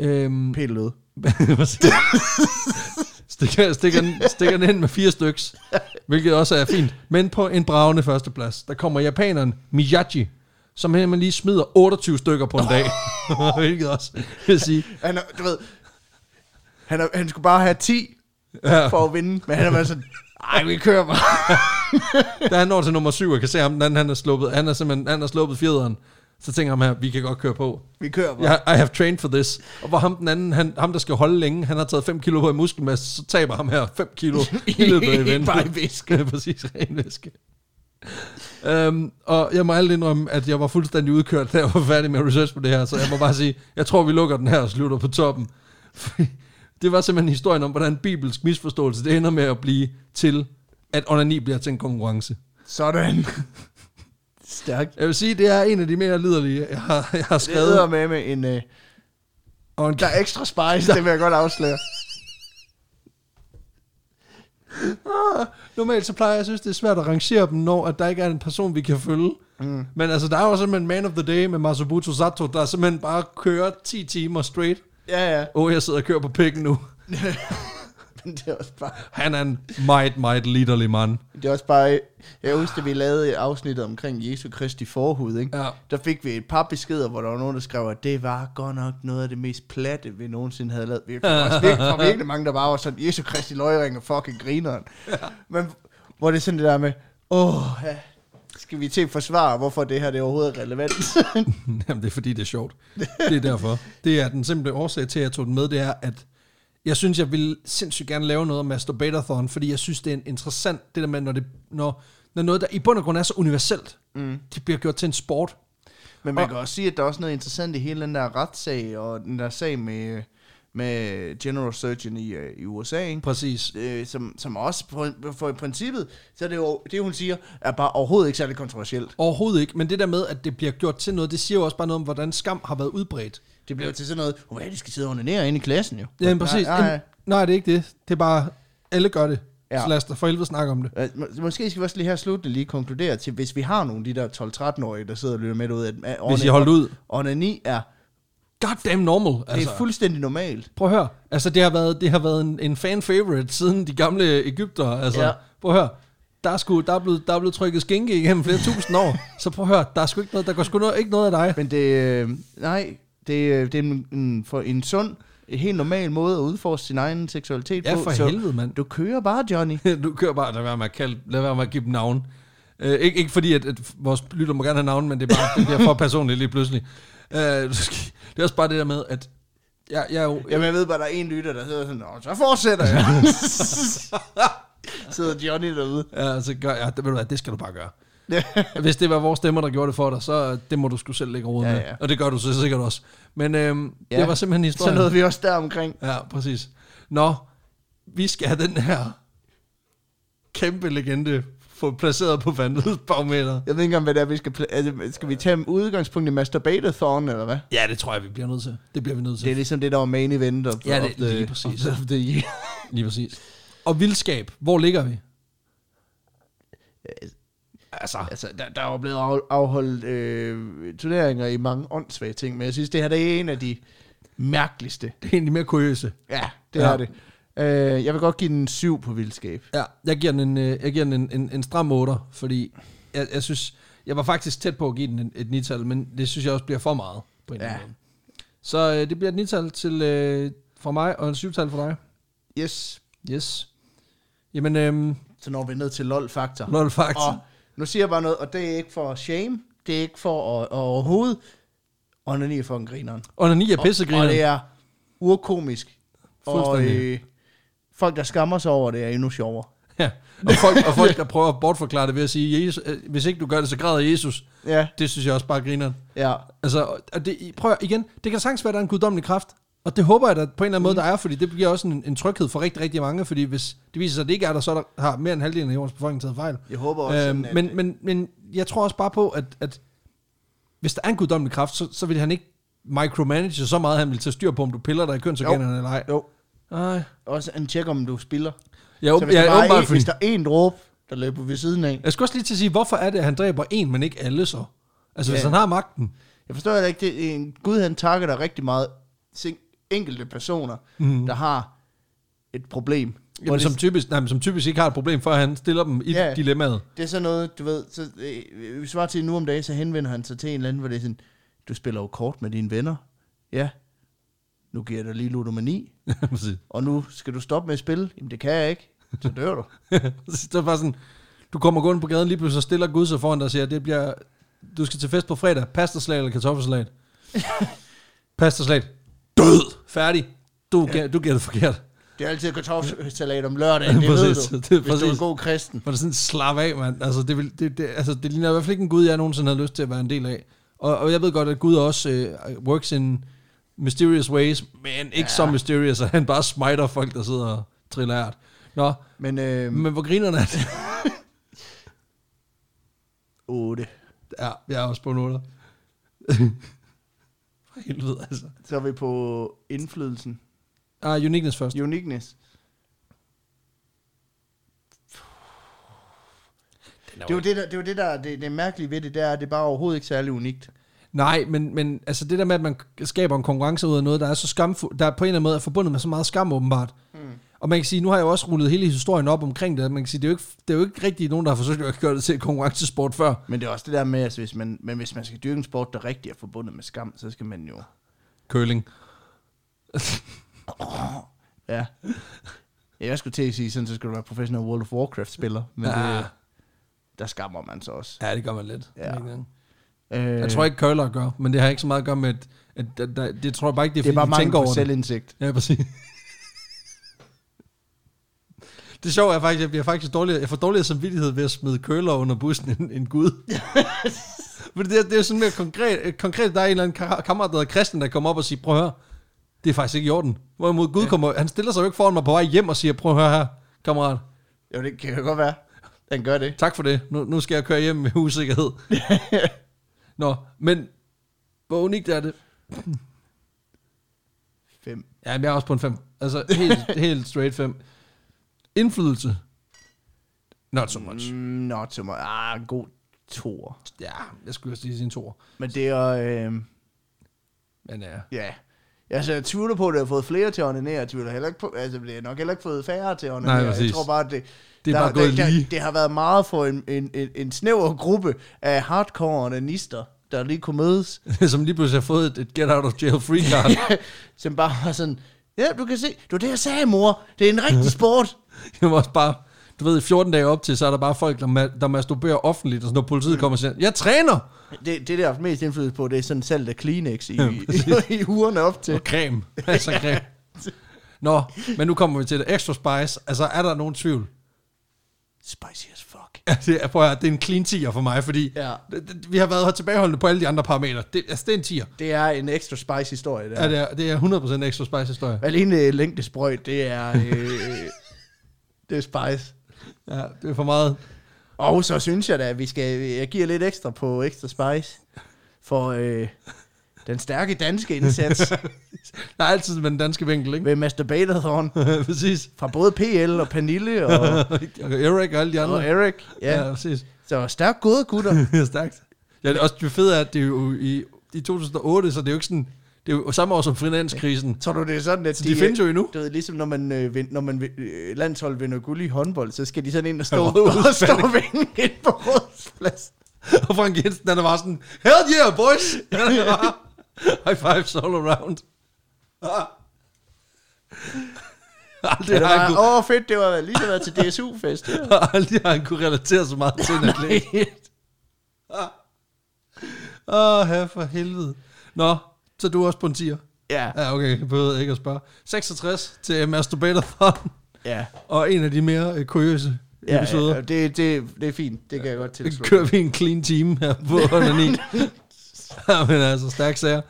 Øhm, Pælt ud. stikker, stikker, den- stikker den ind med fire styks, hvilket også er fint. Men på en bravende førsteplads, der kommer japaneren Miyachi, som man lige smider 28 stykker på en dag. hvilket også vil sige, Han, er, du ved, han, er, han skulle bare have 10 ja, for at vinde, men han er bare sådan, ej, vi kører bare. da han når til nummer syv, og kan se ham, den han er sluppet, han er simpelthen, han er sluppet fjederen, så tænker han her, vi kan godt køre på. Vi kører bare. Jeg, I have trained for this. Og hvor ham den anden, han, ham der skal holde længe, han har taget 5 kilo på i muskelmasse, så taber ham her 5 kilo i løbet af eventet. Bare i væske. Ja, præcis, ren væske. Um, og jeg må aldrig indrømme, at jeg var fuldstændig udkørt, da jeg var færdig med research på det her, så jeg må bare sige, jeg tror, vi lukker den her og slutter på toppen. Det var simpelthen historien om, hvordan bibelsk misforståelse, det ender med at blive til, at onani bliver til en konkurrence. Sådan. Stærkt. Jeg vil sige, det er en af de mere liderlige, jeg har, jeg har Det skrevet. hedder med med en... Øh, Og en der er ekstra spice, det vil jeg godt afsløre. Ah, normalt så plejer jeg, jeg synes, det er svært at rangere dem, når at der ikke er en person, vi kan følge. Mm. Men altså, der er jo simpelthen Man of the Day med Masubuto Sato, der simpelthen bare kører 10 timer straight. Ja, ja. Åh, oh, jeg sidder og kører på pikken nu. Men det er også bare... Han er en meget, meget liderlig mand. Det er også bare... Jeg husker, vi lavede et afsnit omkring Jesu Kristi forhud, ikke? Ja. Der fik vi et par beskeder, hvor der var nogen, der skrev, at det var godt nok noget af det mest platte, vi nogensinde havde lavet. Vi også virkelig, virkelig mange, der bare var sådan, Jesu Kristi løgring og fucking grineren. Ja. Men hvor det er sådan det der med, åh, ja, skal vi til at forsvare, hvorfor det her det er overhovedet er relevant? Jamen, det er fordi, det er sjovt. Det er derfor. Det er den simple årsag til, at jeg tog den med, det er, at jeg synes, jeg vil sindssygt gerne lave noget om Masturbatathon, fordi jeg synes, det er en interessant, det der med, når, det, når, når noget, der i bund og grund er så universelt, mm. det bliver gjort til en sport. Men man Og- kan også sige, at der er også noget interessant i hele den der retssag, og den der sag med, med General Surgeon i, øh, i USA, ikke? Præcis. øh, som, som også på, for i princippet, så er det jo, det hun siger, er bare overhovedet ikke særlig kontroversielt. Overhovedet ikke, men det der med, at det bliver gjort til noget, det siger jo også bare noget om, hvordan skam har været udbredt. Det bliver til sådan noget, hvad de skal sidde og onanere inde i klassen jo. Ja, præcis. Nej, nej. Nej, det er ikke det. Det er bare, alle gør det. Ja. Ja. Så lad os da for helvede snakke om det. Øh, må- Måske skal vi også lige her sluttende lige konkludere til, hvis vi har nogle af de der 12-13-årige, der sidder og lytter med ud, at at Hvis I holdt ud. onani er, Goddamn normal. det Altså, er fuldstændig normalt. prøv at høre. Altså, det har været, det har været en, en fan favorite siden de gamle Ægypter. Altså, Ja. ja. prøv at høre. Der er, sgu, der, er blevet, der er blevet trykket skinke igennem flere tusind år. Så prøv at høre, der er sgu ikke noget, der går sgu noget, ikke noget af dig. Men det, øh, nej, det, øh, det er en, en, for en sund, helt normal måde at udforske sin egen seksualitet Ja, på. for så helvede, mand. Du kører bare, Johnny. du kører bare, lad være med at, kalde, lad være med at give dem navn. Uh, ikke, ikke fordi, at, at vores lytter må gerne have navn, men det er bare det bliver for personligt lige pludselig. Uh, det er også bare det der med, at jeg, jeg jo... Jamen, jeg ved bare, der er en lytter, der hedder sådan, så fortsætter jeg. Sidder Johnny derude. Ja, så gør, ja, det, ved du hvad, det skal du bare gøre. Hvis det var vores stemmer, der gjorde det for dig, så det må du skulle selv lægge råd Ja, med. ja. Og det gør du så sikkert også. Men øhm, Ja. det var simpelthen Så historien. nåede vi også der omkring. Ja, præcis. Nå, vi skal have den her kæmpe legende få placeret på vandets barometer. Jeg ved ikke engang, hvad det er, vi skal... pla- Altså, skal vi tage udgangspunkt i Masturbatathon, eller hvad? Ja, det tror jeg, vi bliver nødt til. Det bliver vi nødt til. Det er ligesom det, der var main event of, Ja, det- the, lige præcis. Of the year. Lige præcis. Og vildskab, hvor ligger vi? Altså, Altså, der, der er jo blevet af- afholdt øh, turneringer i mange åndssvage ting, men jeg synes, det her det er en af de mærkeligste. det er egentlig mere kuriøse. Ja, det Ja. er det. Øh, jeg vil godt give den syv på vildskab. Ja, jeg giver den en, øh, jeg giver den en, en, en stram 8, fordi jeg, jeg synes, jeg var faktisk tæt på at give den en, et nital, men det synes jeg også bliver for meget på en Ja. måde. Så øh, det bliver et nital til, øh, fra mig, og en syvtal for dig. Yes. Yes. Jamen, øhm, Så når vi ned til LOL-faktor. lol faktisk. Og nu siger jeg bare noget, og det er ikke for shame, det er ikke for at, at overhovedet onani er fucking grineren. Onani er Og, pissegriner. og det er urkomisk. Og øh, folk, der skammer sig over det, er endnu sjovere. Ja. Og folk, og folk, der prøver at bortforklare det ved at sige, Jesus, øh, hvis ikke du gør det, så græder Jesus. Ja, Det synes jeg også bare griner. ja. Altså, og det, prøv igen, det kan sagtens være, at der er en guddommelig kraft. Og det håber jeg da på en eller anden måde, der er, fordi det giver også en, en tryghed for rigtig, rigtig mange, fordi hvis det viser sig, at det ikke er der, så er der, har mere end halvdelen af jordens befolkning taget fejl. Jeg håber også, Øhm, sådan, at, men, men, men jeg tror også bare på, at, at hvis der er en guddommelig kraft, så, så vil han ikke micromanage så meget, at han vil tage styr på, om du piller dig i kønsorganerne eller ej. jo, Nej. også en tjek, om du spiller. Jeg, Så hvis, jeg, der bare er en, fordi, hvis der er en dråbe, der løber ved siden af. jeg skulle også lige til at sige, hvorfor er det, at han dræber en, men ikke alle så? Altså, hvis Ja. han har magten. Jeg forstår heller ikke, det er en Gud, han takker der rigtig meget sing- enkelte personer, mm. der har et problem. Jamen, det- som, typisk, nej, som typisk ikke har et problem, for at han stiller dem i Ja. dilemmaet. Det er sådan noget, du ved, så, øh, hvis var til nu om dagen, så henvender han sig til en eller anden, hvor det er sådan, du spiller jo kort med dine venner. Ja. Nu giver jeg dig lige ludomani, og nu skal du stoppe med at spille. Jamen det kan jeg ikke. Så dør du. det er bare sådan, du kommer gående på gaden, lige pludselig så stiller Gud sig foran dig og siger, det bliver, du skal til fest på fredag, pastasalat eller kartoffelsalat. pastasalat. Død! Færdig. Du, ja. du gætter forkert. Det er altid kartoffelsalat om lørdagen, det Præcis, ved du. det er hvis du er en god kristen. For det er sådan, slap af, mand. Altså, det, vil, det, det, altså, det ligner i hvert fald ikke en Gud, jeg nogensinde har lyst til at være en del af. Og, og jeg ved godt, at Gud også uh, works in mysterious ways, men ikke ja. så mysterious, at han bare smiter folk, der sidder og triller ært. Nå, Men øh, men hvor grinerne er det? 8. Ja, jeg er også på noter. For helvede, altså. Så er vi på indflydelsen. Ah, uniqueness først. Uniqueness. Det er jo det, der, det, jo det, der det, det mærkelige ved det, det er, at det er bare overhovedet ikke særlig unikt. Nej, men, men altså det der med, at man skaber en konkurrence ud af noget, der er så skamfuldt, der på en eller anden måde er forbundet med så meget skam åbenbart. Mm. Og man kan sige, nu har jeg jo også rullet hele historien op omkring det, man kan sige, det er jo ikke, det er jo ikke rigtig nogen, der har forsøgt at gøre det til konkurrencesport før. Men det er også det der med, at hvis man, men hvis man skal dyrke en sport, der rigtig er forbundet med skam, så skal man jo... Curling. Ja. ja jeg skulle til at sige, sådan, så skulle du være professionel World of Warcraft-spiller. Men Ja. det, der skammer man så også. Ja, det gør man lidt. Ja. Øh, Jeg tror ikke, curler gør, men det har ikke så meget at gøre med, at, at, at, at det tror jeg bare ikke, det er, det er fordi, bare de mange tænker på over det. selvindsigt. Ja, præcis. Det sjove er faktisk, at jeg bliver faktisk dårlig, jeg får dårligere samvittighed ved at smide køler under bussen end, end Gud. For det, er, det er sådan mere konkret. Konkret, der er en eller anden kammerat, der hedder Christian, der kommer op og siger, prøv at høre, det er faktisk ikke i orden. Hvorimod Gud kommer, han stiller sig jo ikke foran mig på vej hjem og siger, prøv at høre her, kammerat, Jo, det kan jo godt være. Den gør det. tak for det, nu, nu skal jeg køre hjem med usikkerhed. Nå, men hvor unikt er det? Fem. Ja, men jeg er også på en 5. Altså helt, helt straight 5. Indflydelse. Not so much. Mm, not so much. Ah, en god toer. Ja, jeg skulle også lige sige en toer. Men det er, øh, Men ja. ja. Altså, jeg tvivler på, at det har fået flere til at onanere. Jeg tvivler heller ikke på, altså, det har nok heller ikke fået færre til at onanere. Nej, jeg præcis. tror bare, at det, Det er der, bare gået der, lige. Der, det har været meget for en, en, en, en snæver gruppe af hardcore onanister, der lige kunne mødes, Som lige pludselig har fået et, et get out of jail free card. som bare var sådan, ja, du kan se, det var det, jeg sagde, mor. Det er en rigtig sport. Det var også bare, du ved, i 14 dage op til, så er der bare folk, der, ma- der masturberer offentligt, og så når politiet kommer og siger, jeg træner! Det, det der har haft mest indflydelse på, det er sådan salg af Kleenex i, Ja, i, i ugerne op til. Og creme. Altså creme. Nå, men nu kommer vi til det. Extra spice. Altså, er der nogen tvivl? Spicy as fuck. Ja, det er, prøv at, høre, det er en clean 10'er for mig, fordi Ja. det, det, vi har været tilbageholdende på alle de andre parametre. Det, altså, det er en 10'er. Det er en ekstra spicy historie, der. Ja, det er, det er 100% extra spice historie. Alene længdesprøjt, det er... Øh, det er spice. Ja, det er for meget. Og så synes jeg da, at vi skal... Jeg giver lidt ekstra på ekstra spice. For øh, den stærke danske indsats Der er altid med den danske vinkel, ikke? ved Masturbatathon. præcis. Fra både PL og Pernille og, og Erik og alle de andre. og Erik. Ja, Ja. præcis. Så stærkt gået, gutter. Er stærkt. Ja, det er også det fede er, at det er jo i, i 2008, så det er jo ikke sådan... Det er jo samme år som finanskrisen. Tror du, det er sådan, at Så de findes jo endnu. Du ved, ligesom når man, øh, når man øh, landshold vinder guld i håndbold, så skal de sådan ind og stå, og stå og vinde ind på rådspladsen. Og Frank Jensen, han er bare sådan, hell yeah, boys! Bare, High fives all around. Ah. Aldrig, Det har han var, kunne, åh fedt, det var lige været til DSU-fest. Ja. aldrig har han kunne relatere så meget til en atlet. Åh, her for helvede. Nå, så du er også på en 10'er. ja, Ja, okay, jeg behøver ikke at spørge. 66 til Masturbator ja. og en af de mere øh, kuriøse Ja, episoder. ja, det, det, det er fint. Det kan jeg godt tilslutte. kører vi en clean team her på 109. ja, men altså, stærk sager.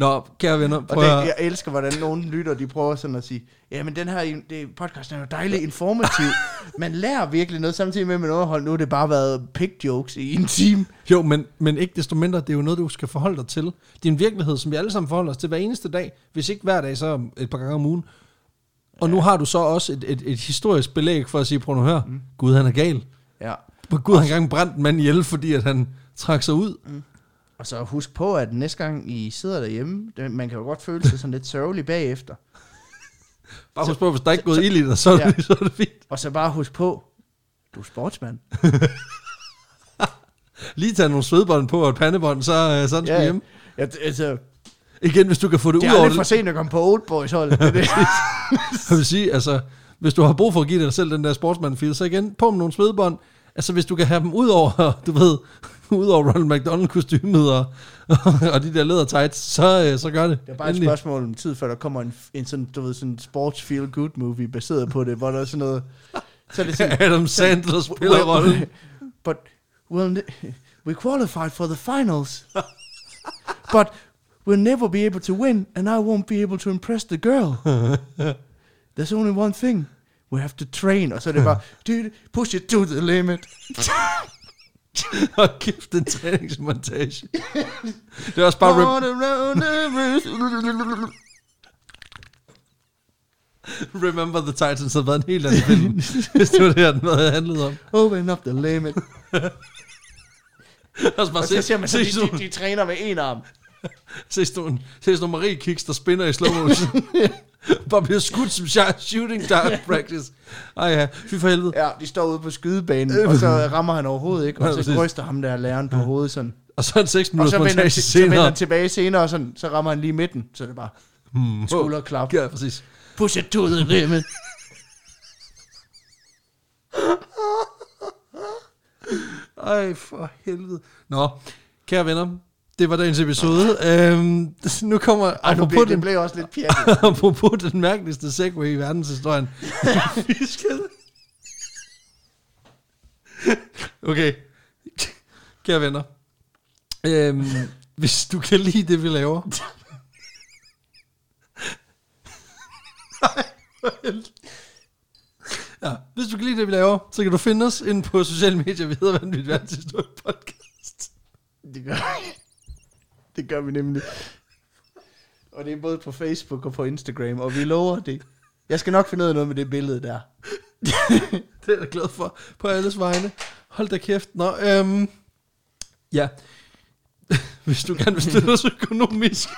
Nå, kære venner, Og prøv det, at... jeg elsker, hvordan nogen lytter, de prøver sådan at sige, ja, men den her det, podcast er jo dejligt informativ. man lærer virkelig noget, samtidig med, at man underholder. Nu har det bare været pick jokes i en time. Jo, men, men ikke desto mindre, det er jo noget, du skal forholde dig til. Det er en virkelighed, som vi alle sammen forholder os til hver eneste dag. Hvis ikke hver dag, så et par gange om ugen. Og ja. nu har du så også et, et, et historisk belæg for at sige, prøv nu at høre, mm. Gud han er gal. Ja. Gud har engang brændt en mand ihjel, fordi at han trak sig ud. Og så husk på, at næste gang I sidder derhjemme, det, man kan jo godt føle sig sådan lidt sørgelig bagefter. Bare husk på, hvis der ikke er gået ild i dig, så, er det- Ja. så er det fint. Og så bare husk på, du er sportsmand. Lige tage nogle svedbånd på og et pandebånd, så, øh, så er den ja. hjemme. ja, det- altså, Igen, hvis du kan få det, det ud er over for det. sent at komme på Old Boys hold. Det, er det. Jeg vil sige, altså, hvis du har brug for at give dig selv den der sportsmand så igen, på med nogle svedbånd. Altså, hvis du kan have dem ud over, du ved, ud over Ronald McDonald-kostymet og, og de der læder tights, så, øh, så gør det. det er bare et spørgsmål om tid, før der kommer en, en sådan, du ved, sådan sports feel good movie baseret på det, hvor der er sådan noget... Så er det sådan, Adam Sandler spiller rollen. But we'll we qualified for the finals. but we'll never be able to win, and I won't be able to impress the girl. There's only one thing. We have to train. Og så er det bare, dude, push it to the limit. Og kæft, en træningsmontage. Det er også bare... Rem- Remember the Titans havde været en helt anden film, hvis det var det, her, den havde handlet om. Open up the limit. Og bare Og så ser man se, de, de, de træner med en arm. se, sådan nogle- Marie Kicks, der spinner i slow motion. bare bliver skudt som shooting dart practice. Ej ja, fy for helvede. Ja, de står ude på skydebanen, og så rammer han overhovedet ikke, og så ryster ham der læreren på hovedet sådan. Og så en 6 Og minutters montage til- så vender senere. han tilbage senere, og sådan, så rammer han lige midten, så er det bare Hmm. skulderklap. Ja, præcis. Push it to the limit. Ej, for helvede. Nå, kære venner, det var dagens episode. Øhm, nu kommer, Ej, nu apropos blev, det den, blev også lidt pjattet. apropos den mærkeligste segway i verdenshistorien. Okay, kære venner. Øhm, hvis du kan lide det, vi laver. Ja, hvis du kan lide det, vi laver, så kan du finde os inde på sociale medier. Vi hedder Vanvittigt Verdenshistorie Podcast. Det gør vi. Det gør vi nemlig. Og det er både på Facebook og på Instagram, og vi lover det. Jeg skal nok finde ud af noget med det billede der. Det er jeg da glad for på alles vegne. Hold da kæft. Nå, øhm, ja. Hvis du gerne vil støtte os økonomisk,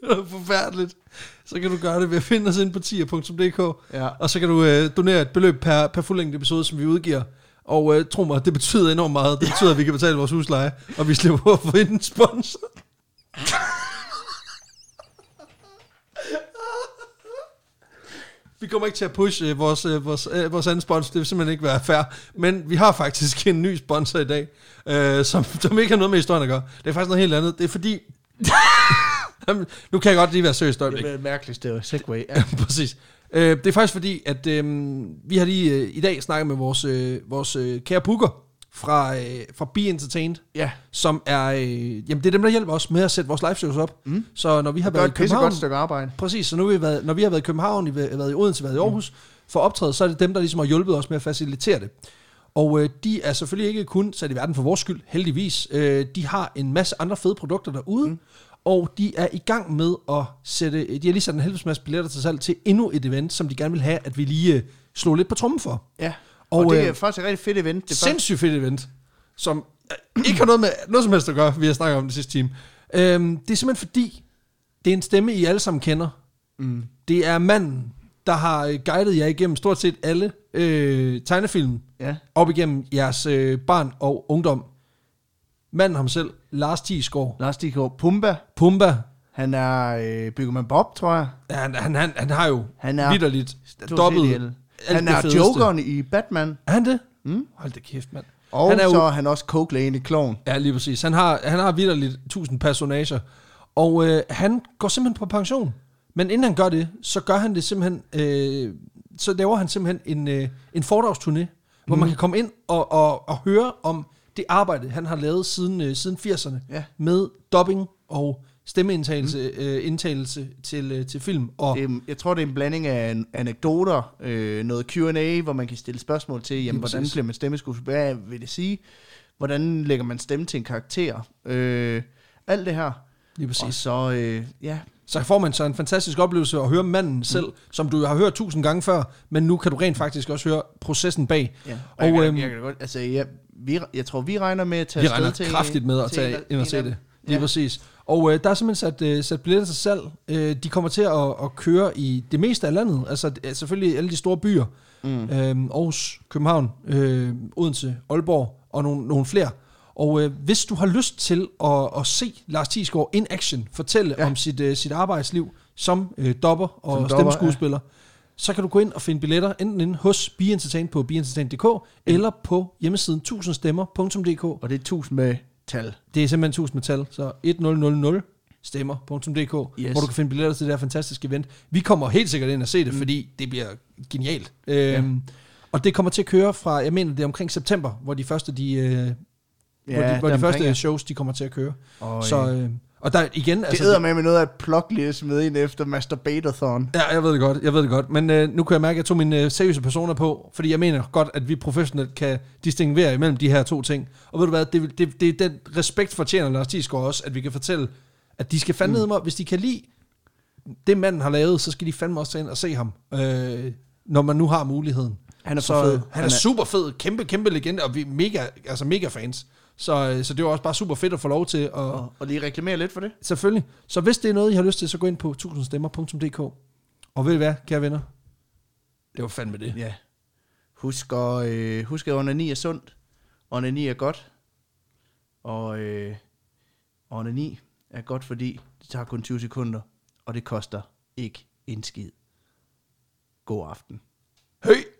det er forfærdeligt, så kan du gøre det ved at finde os ind på tier.dk, Ja. og så kan du øh, donere et beløb per, per fuldlængde episode, som vi udgiver. Og øh, tro mig, det betyder enormt meget. Det betyder, at vi kan betale vores husleje, og vi slipper på at få ind en sponsor. Vi kommer ikke til at pushe øh, vores, øh, vores, øh, vores anden sponsor, det vil simpelthen ikke være fair. Men vi har faktisk en ny sponsor i dag, øh, som, som ikke har noget med historien at gøre. Det er faktisk noget helt andet. Det er fordi... Jamen, nu kan jeg godt lige være seriøs et Det øjeblik. bliver et mærkeligt sted. Segway. Ja. Præcis. Øh, det er faktisk fordi, at øh, vi har lige øh, i dag snakket med vores, øh, vores øh, kære Booker fra, øh, fra Be Entertained, ja. som er, øh, jamen det er dem, der hjælper os med at sætte vores live shows op. Mm. Så når vi har Det været i København, stykke arbejde. præcis, så nu har vi været, når vi har været i København, i, været i Odense, været i Aarhus, mm. for optræde, så er det dem, der ligesom har hjulpet os med at facilitere det. Og øh, de er selvfølgelig ikke kun sat i verden for vores skyld, heldigvis. Øh, de har en masse andre fede produkter derude, mm. Og de er i gang med at sætte, de har lige sat en helvedes masse billetter til salg til endnu et event, som de gerne vil have, at vi lige øh, slår lidt på trummen for. Ja. Og, Og, det øh, er faktisk et rigtig fedt event. Det Sindssygt fedt event, som øh, ikke har noget med noget som helst at gøre, vi har snakket om det sidste time. Øhm, det er simpelthen fordi, det er en stemme, I alle sammen kender. Mm. Det er manden, der har øh, guidet jer igennem stort set alle øh, tegnefilm Ja. op igennem jeres øh, barn og ungdom. Manden ham selv, Lars Thiesgaard, Lars Dikov Pumba. Pumba, Han er øh, Byggerman Bob, tror jeg. ja, han, han, han, han har jo Han er vidderligt dobbelt Han er. Jokeren i Batman. Er han det? Mm. Hold da kæft, mand. Og Han er jo- så er han også coke i Clown. Ja, lige præcis. Han har, han har vidderligt tusind personager. Og øh, han går simpelthen på pension. Men inden han gør det, så gør han det simpelthen... Øh, så laver han simpelthen en, øh, en foredragsturné, hvor man kan komme ind og, og, og høre om det arbejde, han har lavet siden, øh, siden 80'erne. Ja. Med dubbing og stemmeindtagelse mm. øh, indtagelse til, øh, til film. Og, Det er, jeg tror, det er en blanding af an- anekdoter, øh, noget Q&A, hvor man kan stille spørgsmål til, jamen, hvordan bliver man stemmeskuespiller? Hvad vil det sige? Hvordan lægger man stemme til en karakter? Øh, alt det her. lige Og præcis. så, øh, ja, Så får man så en fantastisk oplevelse at høre manden selv, mm. som du har hørt tusind gange før, men nu kan du rent faktisk også høre processen bag. ja. Og, Og, jeg, øhm, jeg, kan da godt, altså, jeg, vi, jeg tror, vi regner med at tage Vi afsted til, kraftigt med at tage ind og se det. lige Ja. præcis. Og øh, der er simpelthen sat, øh, sat billetter til salg. Øh, de kommer til at, at køre i det meste af landet. Altså selvfølgelig alle de store byer. Mm. Øh, Aarhus, København, øh, Odense, Aalborg og nogle, nogle flere. Og øh, hvis du har lyst til at, at se Lars Thiesgaard in action, fortælle ja. Ja. om sit, øh, sit arbejdsliv som øh, dopper og Som dopper, stemmeskuespiller, så kan du gå ind og finde billetter enten inde hos Be Entertain på beentertain.dk eller på hjemmesiden 1000stemmer.dk. Og det er 1000 med tal. Det er simpelthen 1000 metal, så 1000 stemmer.dk, Yes. hvor du kan finde billetter til det her fantastiske event. Vi kommer helt sikkert ind og se det, mm. fordi det bliver genialt. Øhm, Og det kommer til at køre fra, jeg mener det er omkring september, hvor de første, de, øh, ja, hvor de, hvor de første shows, de kommer til at køre. Og, så, øh, og der igen, det altså... æder med med noget af et plug lige smidt ind efter Masturbatathon. Ja, jeg ved det godt, jeg ved det godt. Men øh, nu kan jeg mærke, at jeg tog mine øh, seriøse personer på, fordi jeg mener godt, at vi professionelt kan distinguere imellem de her to ting. Og ved du hvad, det, det, det er den respekt fortjener Lars Thiesgaard også, at vi kan fortælle, at de skal fandme mm. mig, hvis de kan lide det manden har lavet, så skal de fandme også ind og se ham, øh, når man nu har muligheden. Han er så, fed. Han, han er, super fed, kæmpe, kæmpe legende, og vi er mega, altså mega fans. Så, øh, så det var også bare super fedt at få lov til at, Og, og lige reklamere lidt for det. Selvfølgelig. Så hvis det er noget, I har lyst til, så gå ind på 1000stemmer.dk. Og ved I hvad, kære venner? Det var fandme det. Ja. Husk at, øh, husk at onani er sundt. Onani er godt. Og øh, onani er godt, fordi det tager kun 20 sekunder, og det koster ikke en skid. God aften. Hey!